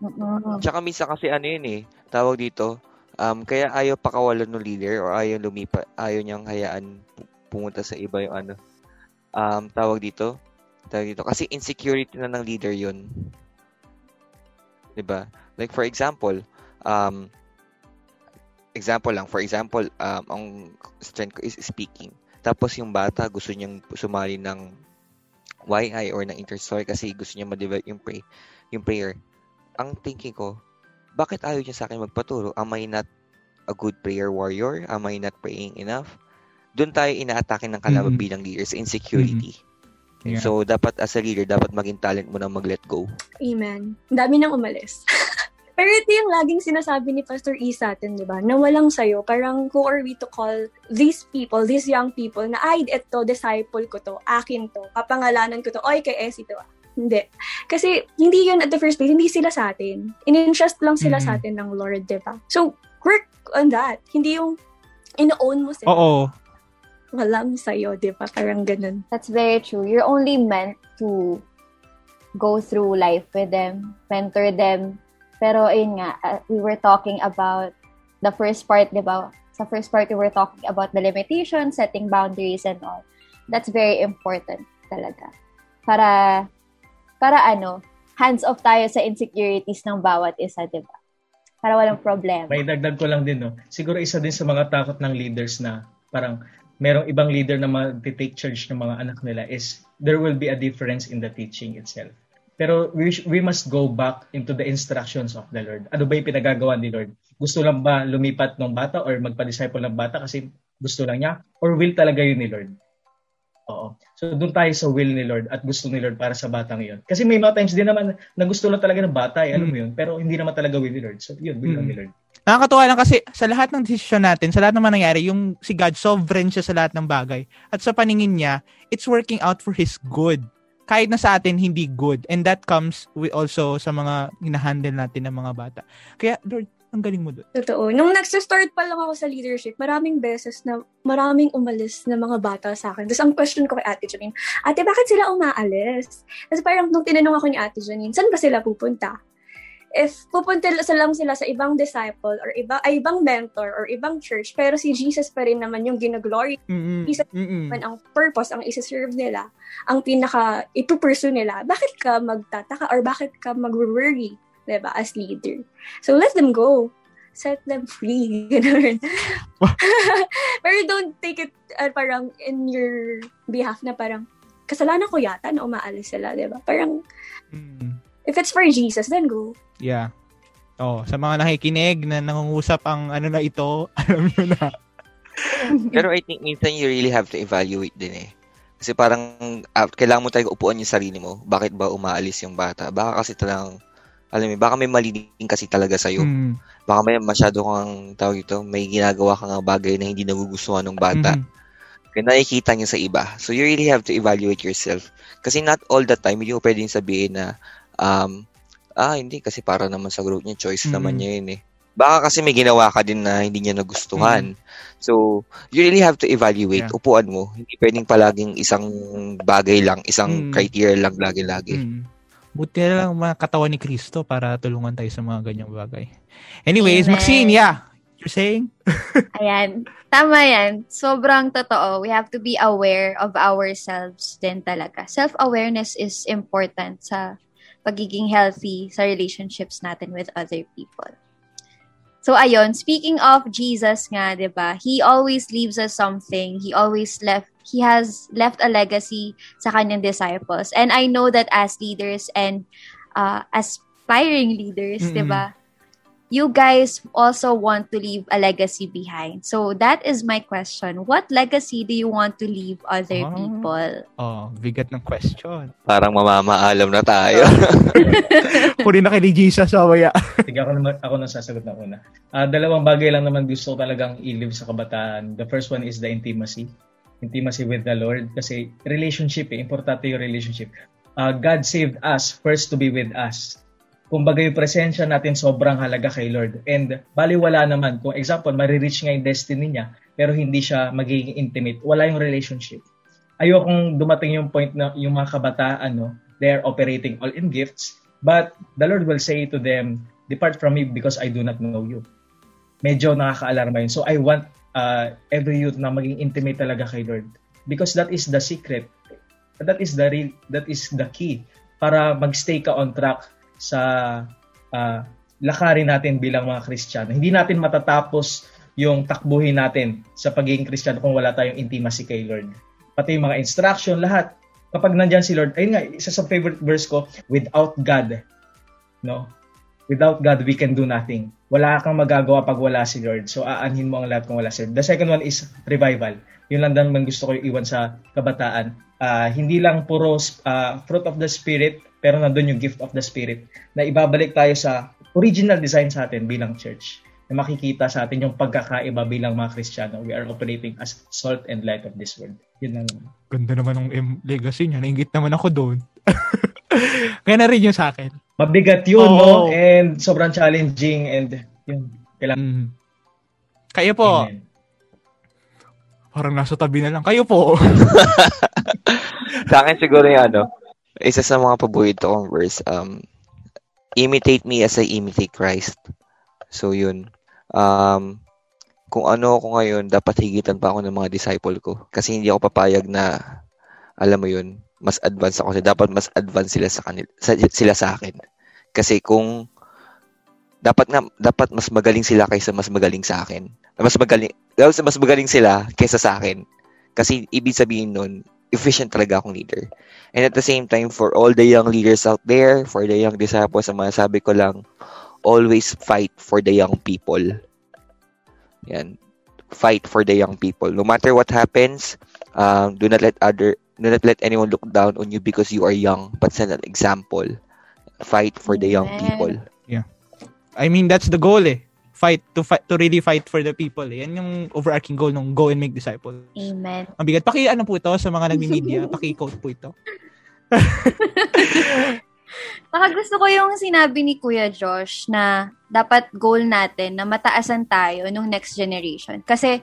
Mm-mm. Tsaka minsan kasi ano yun eh, tawag dito, um, kaya ayaw pakawalan ng leader or ayaw lumipa, ayaw niyang hayaan pu- pumunta sa iba yung ano, um, tawag dito, tawag dito, kasi insecurity na ng leader yun. 'Di ba? Like for example, um, example lang, for example, um, ang strength ko is speaking. Tapos yung bata gusto niyang sumali ng YI or ng interstory kasi gusto niya ma-develop yung pray, yung prayer. Ang thinking ko, bakit ayaw niya sa akin magpaturo? Am I not a good prayer warrior? Am I not praying enough? Doon tayo inaatake ng kalaban Mhm. bilang leaders, insecurity. Yeah. So, dapat as a leader, dapat maging talent mo na mag-let go. Amen. Ang dami nang umalis. Pero ito yung laging sinasabi ni Pastor E sa atin, di ba? Na walang sayo. Parang who are we to call these people, these young people, na ay, ito, disciple ko to, akin to, kapangalanan ko to, oy, kay Essie to. ah." Hindi. Kasi hindi yun at the first place, hindi sila sa atin. In-entrust lang sila Mhm. sa atin ng Lord, di ba? So, work on that. Hindi yung ino-own mo sila. Oo. Walang sayo, di ba? Parang ganun. That's very true. You're only meant to go through life with them, mentor them. Pero ayun nga, uh, we were talking about the first part, di ba? Sa first part, we were talking about the limitations, setting boundaries and all. That's very important talaga. Para, para ano, hands off tayo sa insecurities ng bawat isa, di ba? Para walang problema. May dagdag ko lang din, no? Siguro isa din sa mga takot ng leaders na parang merong ibang leader na mag-take charge ng mga anak nila is there will be a difference in the teaching itself. Pero we, we must go back into the instructions of the Lord. Ano ba yung pinagagawa ni Lord? Gusto lang ba lumipat ng bata or magpa-disciple ng bata kasi gusto lang niya? Or will talaga yun ni Lord? Oo. So doon tayo sa will ni Lord at gusto ni Lord para sa batang iyon. Kasi may mga times din naman na gusto lang talaga ng bata, eh, alam mo mm. yun, pero hindi naman talaga will ni Lord. So yun, will mm. ni Lord. Nakakatuwa lang kasi sa lahat ng desisyon natin, sa lahat ng nangyayari, yung si God, sovereign siya sa lahat ng bagay. At sa paningin niya, it's working out for His good. Kahit na sa atin, hindi good. And that comes with also sa mga hinahandle natin ng mga bata. Kaya, Lord, ang galing mo doon. Totoo. Nung nagsa-start pa lang ako sa leadership, maraming beses na maraming umalis na mga bata sa akin. Tapos ang question ko kay Ate Janine, Ate, bakit sila umaalis? Tapos parang nung tinanong ako ni Ate Janine, saan ba sila pupunta? If pupunta lang sila sa ibang disciple or iba, ay, ibang mentor or ibang church, pero si Jesus pa rin naman yung ginaglory. Mm-hmm. Jesus mm-hmm. naman ang purpose, ang isa-serve nila, ang pinaka ipupursue nila. Bakit ka magtataka or bakit ka mag-worry? diba, as leader. So, let them go. Set them free. Pero don't take it uh, parang in your behalf na parang, kasalanan ko yata na umaalis sila, diba? Parang, mm. If it's for Jesus, then go. Yeah. Oh, sa mga nakikinig na nangungusap ang ano na ito, alam niyo na. Pero I think minsan you really have to evaluate din eh. Kasi parang uh, kailangan mo talaga upuan yung sarili mo. Bakit ba umaalis yung bata? Baka kasi talagang alam mo, baka may mali din kasi talaga sa'yo. Mm. Baka may masyado kang, tawag ito, may ginagawa kang bagay na hindi nagugustuhan ng bata. Mm. Kaya nakikita niya sa iba. So, you really have to evaluate yourself. Kasi not all the time, hindi ko pwedeng sabihin na, um, ah, hindi, kasi para naman sa group niya, choice mm. naman niya yun eh. Baka kasi may ginawa ka din na hindi niya nagustuhan. Mm. So, you really have to evaluate. Yeah. Upuan mo. Hindi pwedeng palaging isang bagay lang, isang mm. criteria lang lagi-lagi. Mm. Buti na lang mga katawan ni Kristo para tulungan tayo sa mga ganyang bagay. Anyways, Amen. Maxine, yeah. You're saying? Ayan. Tama yan. Sobrang totoo. We have to be aware of ourselves din talaga. Self-awareness is important sa pagiging healthy sa relationships natin with other people. So ayun, speaking of Jesus nga, 'di ba? He always leaves us something. He always left he has left a legacy sa kanyang disciples. And I know that as leaders and uh, aspiring leaders, mm-hmm. 'di ba? You guys also want to leave a legacy behind. So that is my question. What legacy do you want to leave other oh. people? Oh, bigat ng question. Parang mamamaalam na tayo. Kunin na kay Jesus awaya. Sige ako naman ako nang sasagot na una. Uh, dalawang bagay lang naman gusto ko talagang i-live sa kabataan. The first one is the intimacy. Intimacy with the Lord kasi relationship eh, importante yung relationship. Uh, God saved us first to be with us kumbaga yung presensya natin sobrang halaga kay Lord. And baliwala naman, kung example, marireach nga yung destiny niya, pero hindi siya magiging intimate, wala yung relationship. Ayokong dumating yung point na yung mga kabataan, no, they are operating all in gifts, but the Lord will say to them, depart from me because I do not know you. Medyo nakaka-alarma yun. So I want uh, every youth na maging intimate talaga kay Lord. Because that is the secret. That is the real, that is the key para magstay ka on track sa uh, lakarin natin bilang mga Kristiyano. Hindi natin matatapos yung takbuhin natin sa pagiging Kristiyano kung wala tayong intimacy kay Lord. Pati yung mga instruction, lahat. Kapag nandyan si Lord, ayun nga, isa sa favorite verse ko, without God, no? Without God, we can do nothing. Wala kang magagawa pag wala si Lord. So, aanhin mo ang lahat kung wala si Lord. The second one is revival. Yun lang naman gusto ko iwan sa kabataan. Uh, hindi lang puro uh, fruit of the Spirit, pero nandun yung gift of the Spirit na ibabalik tayo sa original design sa atin bilang church na makikita sa atin yung pagkakaiba bilang mga Kristiyano. We are operating as salt and light of this world. Yun lang naman. Ganda naman ng legacy niya. Nainggit naman ako doon. Kaya na rin yun sa akin. Mabigat yun, oh. no? And sobrang challenging and yun. Kailangan. Mm. Kayo po. Amen. Parang nasa tabi na lang. Kayo po. sa akin siguro yung ano, Isa sa mga paborito kong verse, um, imitate me as I imitate Christ. So, yun. Um, kung ano ako ngayon, dapat higitan pa ako ng mga disciple ko. Kasi hindi ako papayag na, alam mo yun, mas advance ako. Kasi dapat mas advance sila sa, kanil, sa, sila sa akin. Kasi kung dapat nga dapat mas magaling sila kaysa mas magaling sa akin. Mas magaling mas magaling sila kaysa sa akin. Kasi ibig sabihin nun, efficient talaga akong leader. And at the same time, for all the young leaders out there, for the young disciples, ang mga sabi ko lang, always fight for the young people. Yan. Fight for the young people. No matter what happens, um, do not let other do not let anyone look down on you because you are young, but set an example. Fight for the young people. I mean, that's the goal eh. Fight to fight to really fight for the people. Yan yung overarching goal ng go and make disciples. Amen. Ang bigat. Paki ano po ito sa mga nagmi-media, paki-quote po ito. Baka gusto ko yung sinabi ni Kuya Josh na dapat goal natin na mataasan tayo nung next generation. Kasi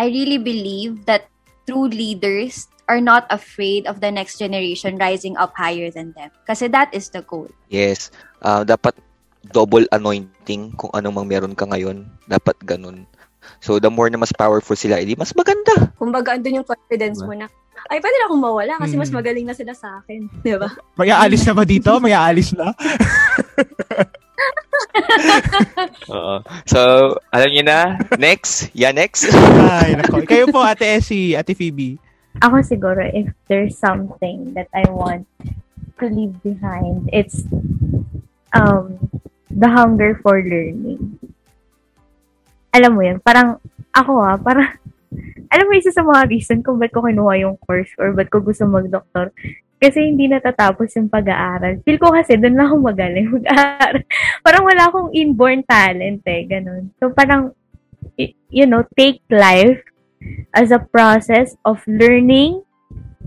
I really believe that true leaders are not afraid of the next generation rising up higher than them. Kasi that is the goal. Yes. Ah, dapat double anointing kung anong mang meron ka ngayon. Dapat ganun. So, the more na mas powerful sila, edi mas maganda. Kumbaga, andun yung confidence mo na, ay, pwede na akong mawala kasi mas Hmm. magaling na sila sa akin. Di ba? May aalis na ba dito? May aalis na? Oo. So, alam niyo na, next, yeah, next. Ay, nako. Kayo po, Ate Essie, Ate Phoebe. Ako siguro, if there's something that I want to leave behind, it's um the hunger for learning. Alam mo yun, parang ako ah, parang alam mo isa sa mga reason kung ba't ko kinuha yung course or ba't ko gusto mag-doktor. Kasi hindi natatapos yung pag-aaral. Feel ko kasi doon lang ako magaling mag-aaral. parang wala akong inborn talent eh, ganun. So parang, you know, take life as a process of learning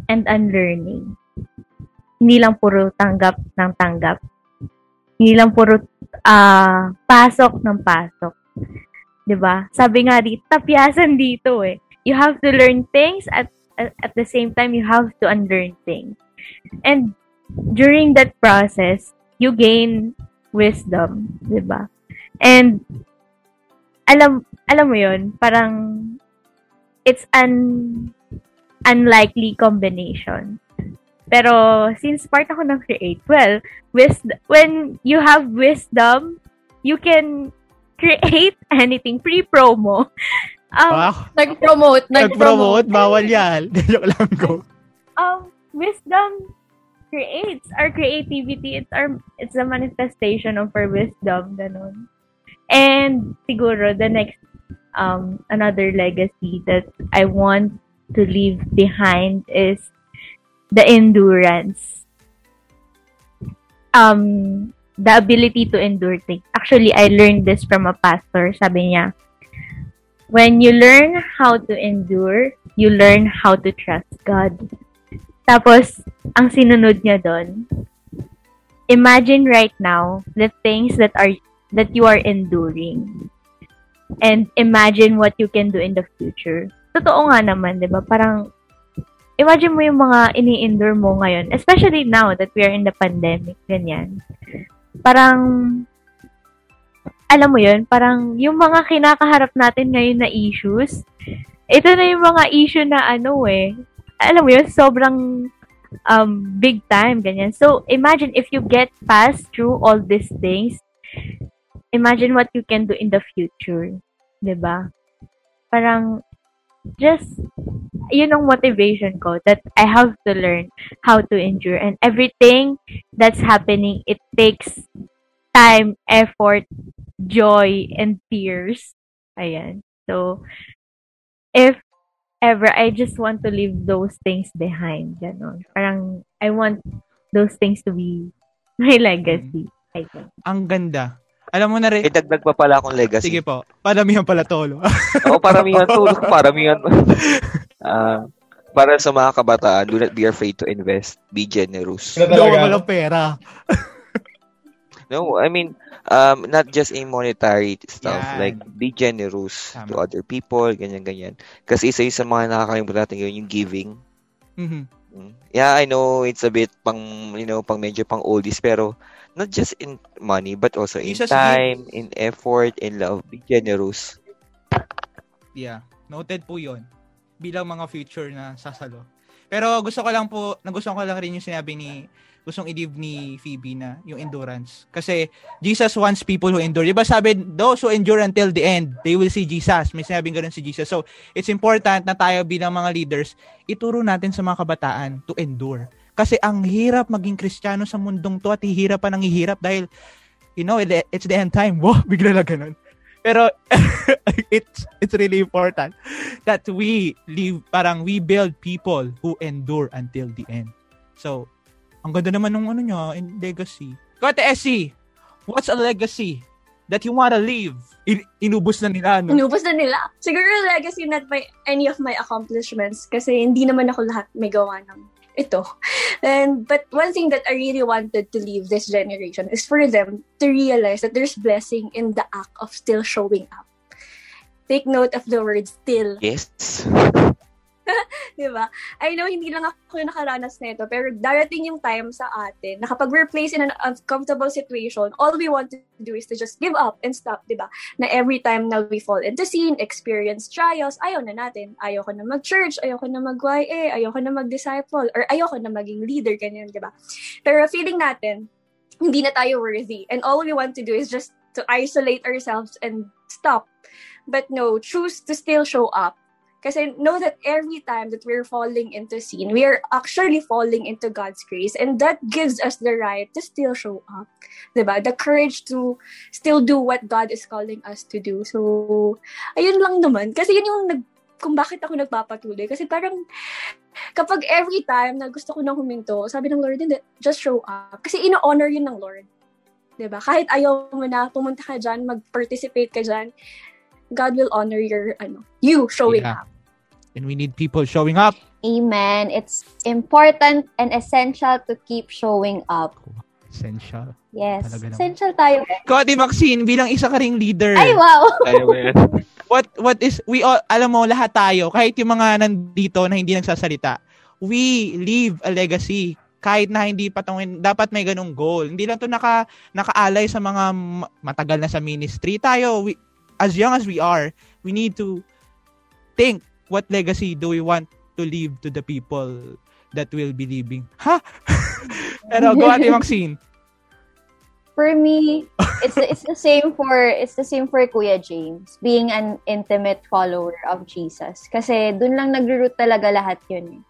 and unlearning. Hindi lang puro tanggap ng tanggap. Hindi lang puro ah pasok ng pasok. 'Di ba? Sabi nga dito, tapyasan dito eh. You have to learn things at at, at the same time you have to unlearn things. And during that process, you gain wisdom, 'di ba? And alam alam mo 'yon, parang it's an unlikely combination. Pero since part ako ng create, well, wis- when you have wisdom, you can create anything. Pre-promo. Um, Wow. Nag-promote. Nag-promote, bawal yan. Joke lang go. um, wisdom creates our creativity. It's our it's a manifestation of our wisdom, ganun. And siguro the next um another legacy that I want to leave behind is the endurance. Um the ability to endure things. Actually, I learned this from a pastor. Sabi niya, when you learn how to endure, you learn how to trust God. Tapos, ang sinunod niya doon, imagine right now the things that are that you are enduring. And imagine what you can do in the future. Totoo nga naman, 'di ba? Parang imagine mo yung mga ini-endure mo ngayon, especially now that we are in the pandemic, ganyan. Parang alam mo yun, parang yung mga kinakaharap natin ngayon na issues, ito na yung mga issue na ano eh, alam mo yun, sobrang um, big time, ganyan. So, imagine if you get past through all these things, imagine what you can do in the future. ba? Parang, just, yun ang motivation ko, that I have to learn how to endure. And everything that's happening, it takes time, effort, joy, and tears. Ayan. So, if ever, I just want to leave those things behind. Ganon. Parang, I want those things to be my legacy. I think. Ang ganda. Alam mo na rin. Eh, dagdag pa pala akong legacy. Sige po. Paramihan pala tolo. Oo, paramihan to. Paramihan. Ah, para sa mga kabataan, do not be afraid to invest. Be generous. Ako talaga? walang pera. No, I mean, um, not just in monetary stuff. Yan. Like, be generous Tama. to other people, ganyan-ganyan. Kasi isa yun sa mga nakakalimutan natin ngayon, yung giving. Mhm. Mm. Yeah, I know it's a bit pang, you know, pang medyo pang oldies, pero not just in money, but also in Jesus time, in effort, in love. Be generous. Yeah. Noted po yon bilang mga future na sasalo. Pero gusto ko lang po, nagustuhan ko lang rin yung sinabi ni, gustong i-leave ni Phoebe na yung endurance. Kasi Jesus wants people who endure. Diba sabi, those who endure until the end, they will see Jesus. May sinabing ganun si Jesus. So, it's important na tayo bilang mga leaders, ituro natin sa mga kabataan to endure. Kasi ang hirap maging kristyano sa mundong to at hihirap pa ng hihirap dahil, you know, it's the end time. Wow, bigla lang ganun. Pero it's it's really important that we live parang we build people who endure until the end. So, ang ganda naman ng ano niya, in legacy. Kote SC, what's a legacy that you wanna leave? In- inubos na nila, no? Inubos na nila. Siguro legacy not by any of my accomplishments kasi hindi naman ako lahat may gawa ng ito. And but one thing that I really wanted to leave this generation is for them to realize that there's blessing in the act of still showing up. Take note of the word still. Yes. Di ba? I know hindi lang ako yung nakaranas nito, pero darating yung time sa atin na kapag we're placed in an uncomfortable situation, all we want to do is to just give up and stop, di ba? Na every time na we fall into sin, experience trials, ayaw na natin. Ayaw ko na mag-church, ayaw ko na mag-YA, ayaw ko na mag-disciple, or ayaw ko na maging leader, ganyan, di ba? Pero feeling natin, hindi na tayo worthy. And all we want to do is just to isolate ourselves and stop. But no, choose to still show up Kasi know that every time that we're falling into sin, we are actually falling into God's grace. And that gives us the right to still show up. Diba? The courage to still do what God is calling us to do. So, ayun lang naman. Kasi yun yung nag, kung bakit ako nagpapatuloy. Kasi parang, kapag every time na gusto ko nang huminto, sabi ng Lord, hindi, just show up. Kasi ino-honor yun ng Lord. 'di ba? Kahit ayaw mo na pumunta ka diyan, mag-participate ka diyan, God will honor your ano, you showing Yeah. up. And we need people showing up. Amen. It's important and essential to keep showing up. Essential. Yes. Talaga naman. Essential tayo. Ikaw, Ate Maxine, bilang isa ka ring leader. Ay, wow! What what is we all alam mo lahat tayo kahit yung mga nandito na hindi nagsasalita we leave a legacy kahit na hindi patungin dapat may ganung goal hindi lang to naka nakaalay sa mga ma- matagal na sa ministry tayo we, as young as we are we need to think what legacy do we want to leave to the people that will be leaving ha pero go Ate Maxine For me, it's it's the same for it's the same for Kuya James, being an intimate follower of Jesus. Kasi dun lang nagro-root talaga lahat 'yun. eh.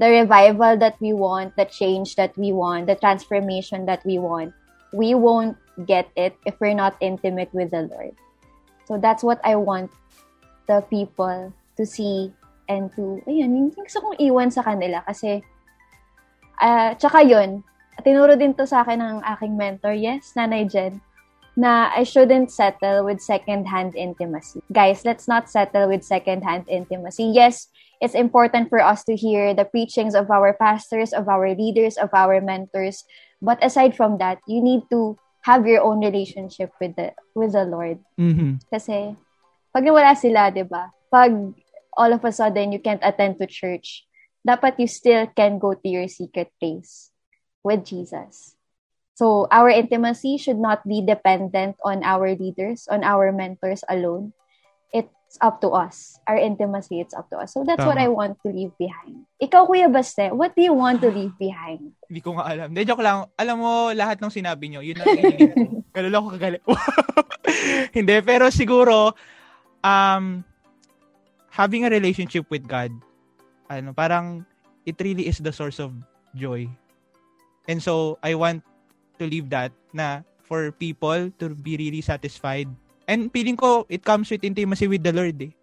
The revival that we want, the change that we want, the transformation that we want, we won't get it if we're not intimate with the Lord. So that's what I want the people to see and to, ayun, yung gusto kong iwan sa kanila kasi, ah, tsaka yun, tinuro din to sa akin ng aking mentor, yes, Nanay Jen, na I shouldn't settle with second-hand intimacy. Guys, let's not settle with second-hand intimacy. Yes, it's important for us to hear the preachings of our pastors, of our leaders, of our mentors. But aside from that, you need to have your own relationship with the with the Lord. mhm Kasi, pag nawala sila, di ba? Pag all of a sudden you can't attend to church, dapat you still can go to your secret place with Jesus. So, our intimacy should not be dependent on our leaders, on our mentors alone. It's up to us. Our intimacy, it's up to us. So, that's what Tama. I want to leave behind. Ikaw, Kuya Baste, what do you want to leave behind? Hindi ko nga alam. Hindi, joke lang. Alam mo, lahat ng sinabi nyo, yun ang hinihiling ko. Kagalit. Hindi, pero siguro, um, having a relationship with God, ano, parang, it really is the source of joy. And so, I want to leave that na for people to be really satisfied. And feeling ko, it comes with intimacy with the Lord eh.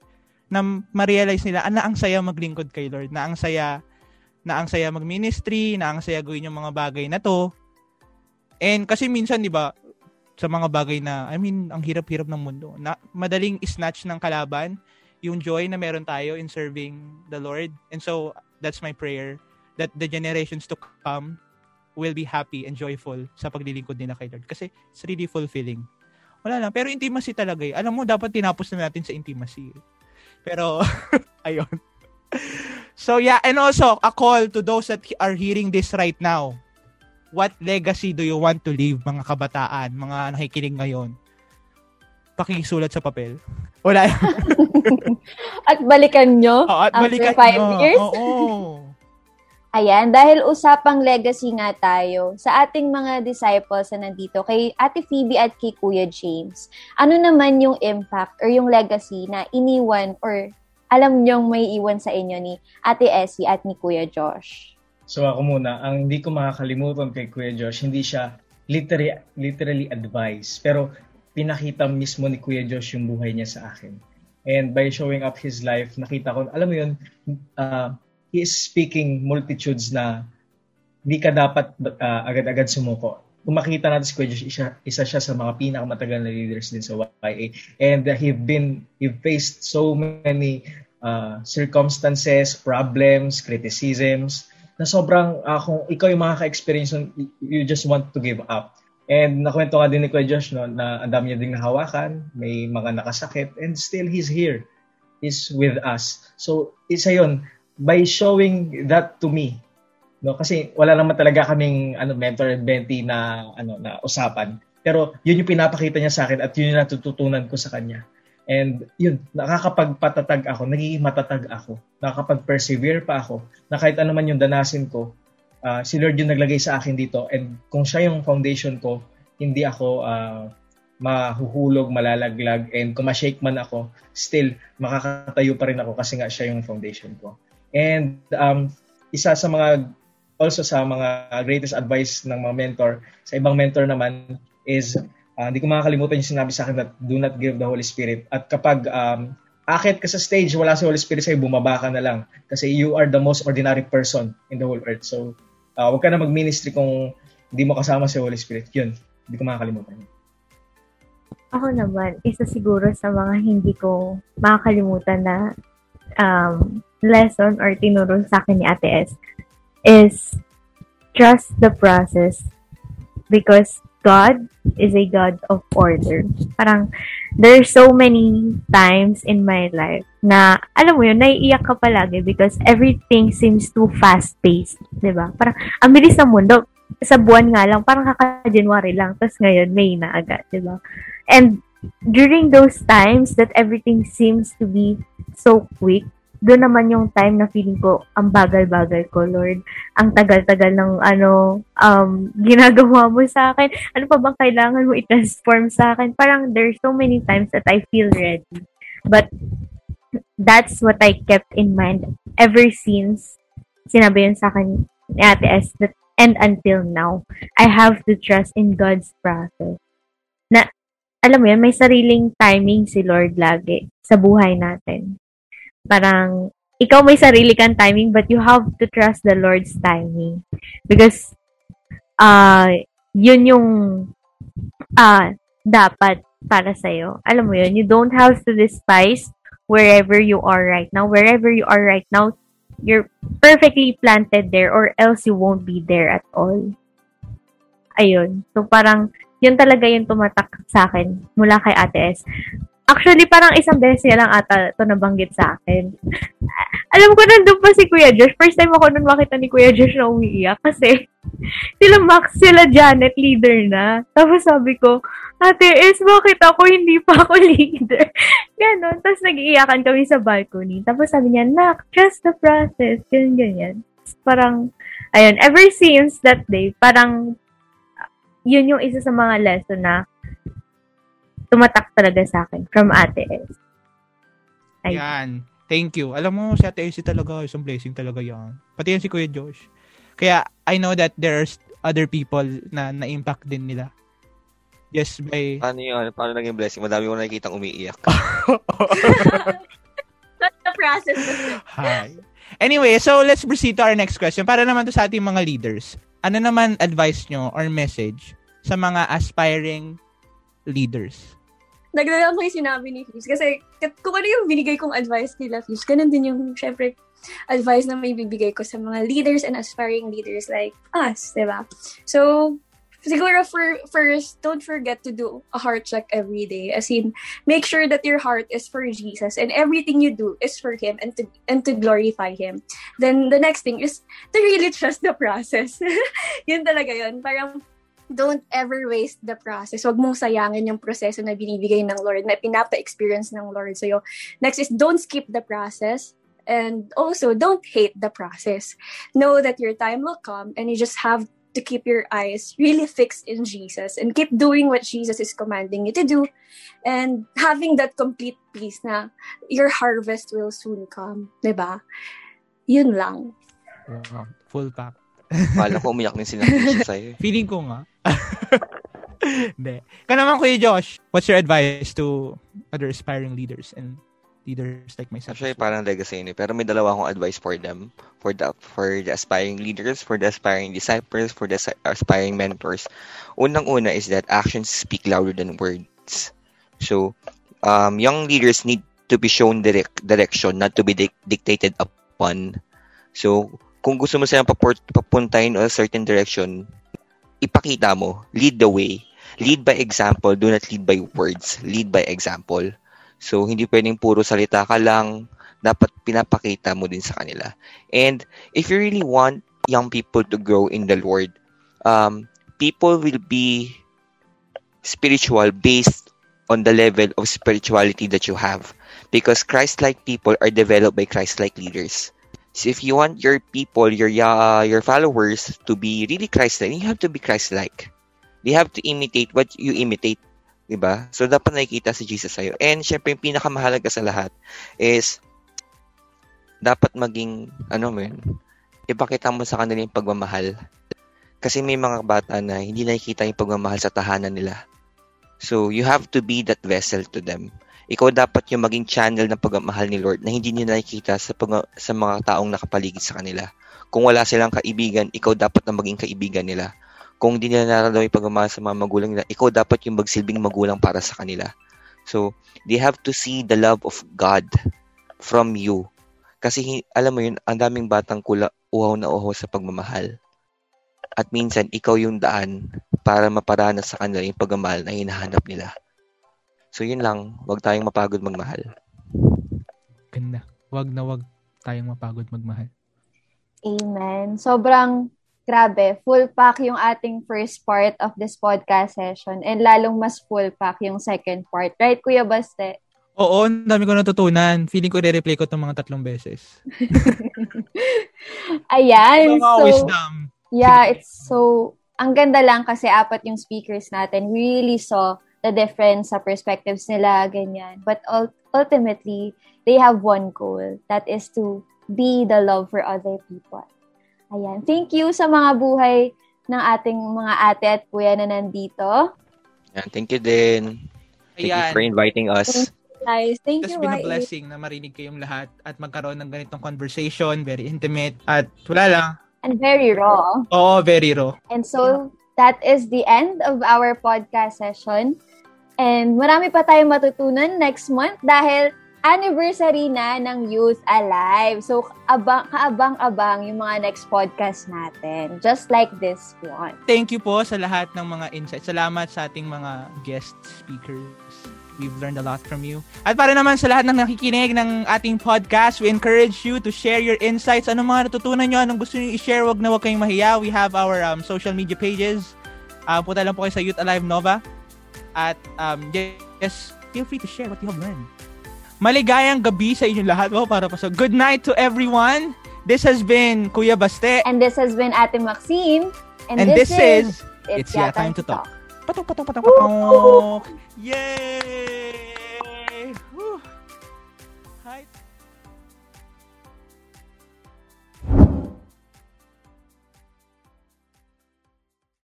Na ma-realize nila, ah, na ang saya maglingkod kay Lord, na ang saya na ang saya mag-ministry, na ang saya gawin yung mga bagay na to. And kasi minsan, di ba, sa mga bagay na, I mean, ang hirap-hirap ng mundo, na madaling snatch ng kalaban yung joy na meron tayo in serving the Lord. And so, that's my prayer, that the generations to come will be happy and joyful sa paglilingkod nila kay Lord. Kasi it's really fulfilling. Wala lang. Pero intimacy talaga eh. Alam mo, dapat tinapos na natin sa intimacy. eh. Pero, ayun. So yeah, and also a call to those that are hearing this right now. What legacy do you want to leave mga kabataan, mga nakikinig ngayon? Pakisulat sa papel. Wala. At balikan nyo Oo, at after balikan five nyo. years. Oo. Ayan, dahil usapang legacy nga tayo sa ating mga disciples na nandito, kay Ate Phoebe at kay Kuya James, ano naman yung impact or yung legacy na iniwan or alam nyong may iwan sa inyo ni Ate Essie at ni Kuya Josh? So ako muna, ang hindi ko makakalimutan kay Kuya Josh, hindi siya literally, literally advice, pero pinakita mismo ni Kuya Josh yung buhay niya sa akin. And by showing up his life, nakita ko, alam mo yun, uh, he is speaking multitudes na hindi ka dapat uh, agad-agad sumuko. Kung makita natin si Kuya Josh, isa, isa siya sa mga pinakamatagal na leaders din sa YA. And uh, he been, he faced so many uh, circumstances, problems, criticisms, na sobrang, uh, kung ikaw yung makaka-experience, you just want to give up. And nakwento nga din ni Kuya Josh no, na ang dami niya ding nahawakan, may mga nakasakit, and still he's here. He's with us. So, isa yon by showing that to me, no kasi wala naman talaga kaming ano mentor and mentee na ano na usapan pero yun yung pinapakita niya sa akin at yun yung natututunan ko sa kanya and yun nakakapagpatatag ako nagiging matatag ako nakakapag-persevere pa ako na kahit ano man yung danasin ko uh, si Lord yung naglagay sa akin dito and kung siya yung foundation ko hindi ako uh, mahuhulog, malalaglag, and kung ma-shake man ako, still, makakatayo pa rin ako kasi nga siya yung foundation ko. And um, isa sa mga, also sa mga greatest advice ng mga mentor, sa ibang mentor naman is, uh, hindi ko makakalimutan yung sinabi sa akin that do not give the Holy Spirit. At kapag um, akit ka sa stage, wala si Holy Spirit sa'yo, bumaba ka na lang. Kasi you are the most ordinary person in the whole earth. So, uh, huwag ka na mag-ministry kung hindi mo kasama si Holy Spirit. Yun, hindi ko makakalimutan. Ako naman, isa siguro sa mga hindi ko makakalimutan na um, lesson or tinuro sa akin ni Ate S is trust the process because God is a God of order. Parang, there's so many times in my life na, alam mo yun, naiiyak ka palagi because everything seems too fast-paced. ba diba? Parang, ang bilis ng mundo. Sa buwan nga lang, parang kaka-January lang. Tapos ngayon, May na agad. ba diba? And during those times that everything seems to be so quick, doon naman yung time na feeling ko, ang bagal-bagal ko, Lord. Ang tagal-tagal ng ano, um, ginagawa mo sa akin. Ano pa bang kailangan mo i-transform sa akin? Parang there's so many times that I feel ready. But that's what I kept in mind ever since sinabi yun sa akin ni Ate S that and until now, I have to trust in God's process. Na, alam mo yun, may sariling timing si Lord lagi sa buhay natin parang ikaw may sarili kang timing but you have to trust the Lord's timing because uh yun yung uh dapat para sa iyo. Alam mo yun, you don't have to despise wherever you are right now. Wherever you are right now, you're perfectly planted there or else you won't be there at all. Ayun. So parang yun talaga yung tumatak sa akin mula kay Ate S. Actually, parang isang beses niya lang ata ito nabanggit sa akin. Alam ko, nandun pa si Kuya Josh. First time ako nun makita ni Kuya Josh na umiiyak kasi sila Max, sila Janet, leader na. Tapos sabi ko, Ate is bakit ako hindi pa ako leader? Ganon. Tapos nag-iiyakan kami sa balcony. Tapos sabi niya, Nak, trust the process. Ganyan, ganyan. Parang, ayun, ever since that day, parang, yun yung isa sa mga lesson na tumatak talaga sa akin from Ate S. Ayun. Yan. Thank you. Alam mo, si Ate Elsie talaga, isang blessing talaga yan. Pati yan si Kuya Josh. Kaya, I know that there's other people na na-impact din nila. Yes, by... Paano yun? Paano naging blessing? Madami ko nakikita umiiyak. That's the process. Hi. Anyway, so let's proceed to our next question. Para naman to sa ating mga leaders. Ano naman advice nyo or message sa mga aspiring leaders? Nagdala ko yung sinabi ni Fuse. Kasi kung ano yung binigay kong advice nila Fuse, ganun din yung, syempre, advice na may bibigay ko sa mga leaders and aspiring leaders like us, di ba? So, siguro for first, don't forget to do a heart check every day. As in, make sure that your heart is for Jesus and everything you do is for Him and to and to glorify Him. Then the next thing is to really trust the process. yun talaga yun. Parang don't ever waste the process. Huwag mong sayangin yung proseso na binibigay ng Lord, na pinapa-experience ng Lord sa'yo. Next is, don't skip the process. And also, don't hate the process. Know that your time will come and you just have to keep your eyes really fixed in Jesus and keep doing what Jesus is commanding you to do and having that complete peace na your harvest will soon come. Diba? Yun lang. Wow. Full pack. Kala ko umiyak sinabi siya sa'yo. eh. Feeling ko nga. Hindi. Ka naman, Kuya Josh, what's your advice to other aspiring leaders and leaders like myself? Actually, parang legacy yun eh. Pero may dalawa akong advice for them. For the, for the aspiring leaders, for the aspiring disciples, for the aspi- aspiring mentors. Unang-una is that actions speak louder than words. So, um, young leaders need to be shown direct, direction, not to be dic- dictated upon. So, kung gusto mo silang paport, papuntahin a certain direction, ipakita mo, lead the way. Lead by example, do not lead by words. Lead by example. So, hindi pwedeng puro salita ka lang. Dapat pinapakita mo din sa kanila. And if you really want young people to grow in the Lord, um, people will be spiritual based on the level of spirituality that you have. Because Christ-like people are developed by Christ-like leaders. So if you want your people, your uh, your followers to be really Christ-like, you have to be Christ-like. They have to imitate what you imitate. Diba? So, dapat nakikita si Jesus sa'yo. And, syempre, yung pinakamahalaga sa lahat is, dapat maging, ano yun, ipakita mo sa kanila yung pagmamahal. Kasi may mga bata na hindi nakikita yung pagmamahal sa tahanan nila. So, you have to be that vessel to them. Ikaw dapat yung maging channel ng pagmamahal ni Lord na hindi nila nakikita sa, pag- sa mga taong nakapaligid sa kanila. Kung wala silang kaibigan, ikaw dapat na maging kaibigan nila. Kung hindi nila nararamdaman yung pagmamahal sa mga magulang nila, ikaw dapat yung magsilbing magulang para sa kanila. So, they have to see the love of God from you. Kasi alam mo yun, ang daming batang kula, uhaw na uhaw sa pagmamahal. At minsan, ikaw yung daan para maparanas sa kanila yung pagmamahal na hinahanap nila. So, yun lang. Huwag tayong mapagod magmahal. Ganda. Wag na wag tayong mapagod magmahal. Amen. Sobrang grabe. Full pack yung ating first part of this podcast session and lalong mas full pack yung second part. Right, Kuya Baste? Oo, ang dami ko natutunan. Feeling ko re-replay ko itong mga tatlong beses. Ayan. So, wisdom. yeah, it's so, ang ganda lang kasi apat yung speakers natin. We really saw the difference sa perspectives nila, ganyan. But ul- ultimately, they have one goal. That is to be the love for other people. Ayan. Thank you sa mga buhay ng ating mga ate at kuya na nandito. Yan, thank you din. Thank you Ayan. for inviting us. Guys, thank It's you, been a blessing na marinig kayong lahat at magkaroon ng ganitong conversation, very intimate, at wala lang. And very raw. Oo, very raw. And so, that is the end of our podcast session. And marami pa tayong matutunan next month dahil anniversary na ng Youth Alive. So, abang, kaabang-abang yung mga next podcast natin. Just like this one. Thank you po sa lahat ng mga insights. Salamat sa ating mga guest speakers. We've learned a lot from you. At para naman sa lahat ng nakikinig ng ating podcast, we encourage you to share your insights. Anong mga natutunan nyo? Anong gusto nyo i-share? Wag na wag kayong mahiya. We have our um, social media pages. Uh, punta lang po kayo sa Youth Alive Nova. At um, yes, feel free to share what you have learned. Maligayang gabi sa inyong lahat. Wow, para pa so. Good night to everyone. This has been Kuya Baste. And this has been Ate Maxine. And, And, this, is, It's, It's Yeah Yeah Time to Talk. Patok, patok, patok, Woo! patok. Yay!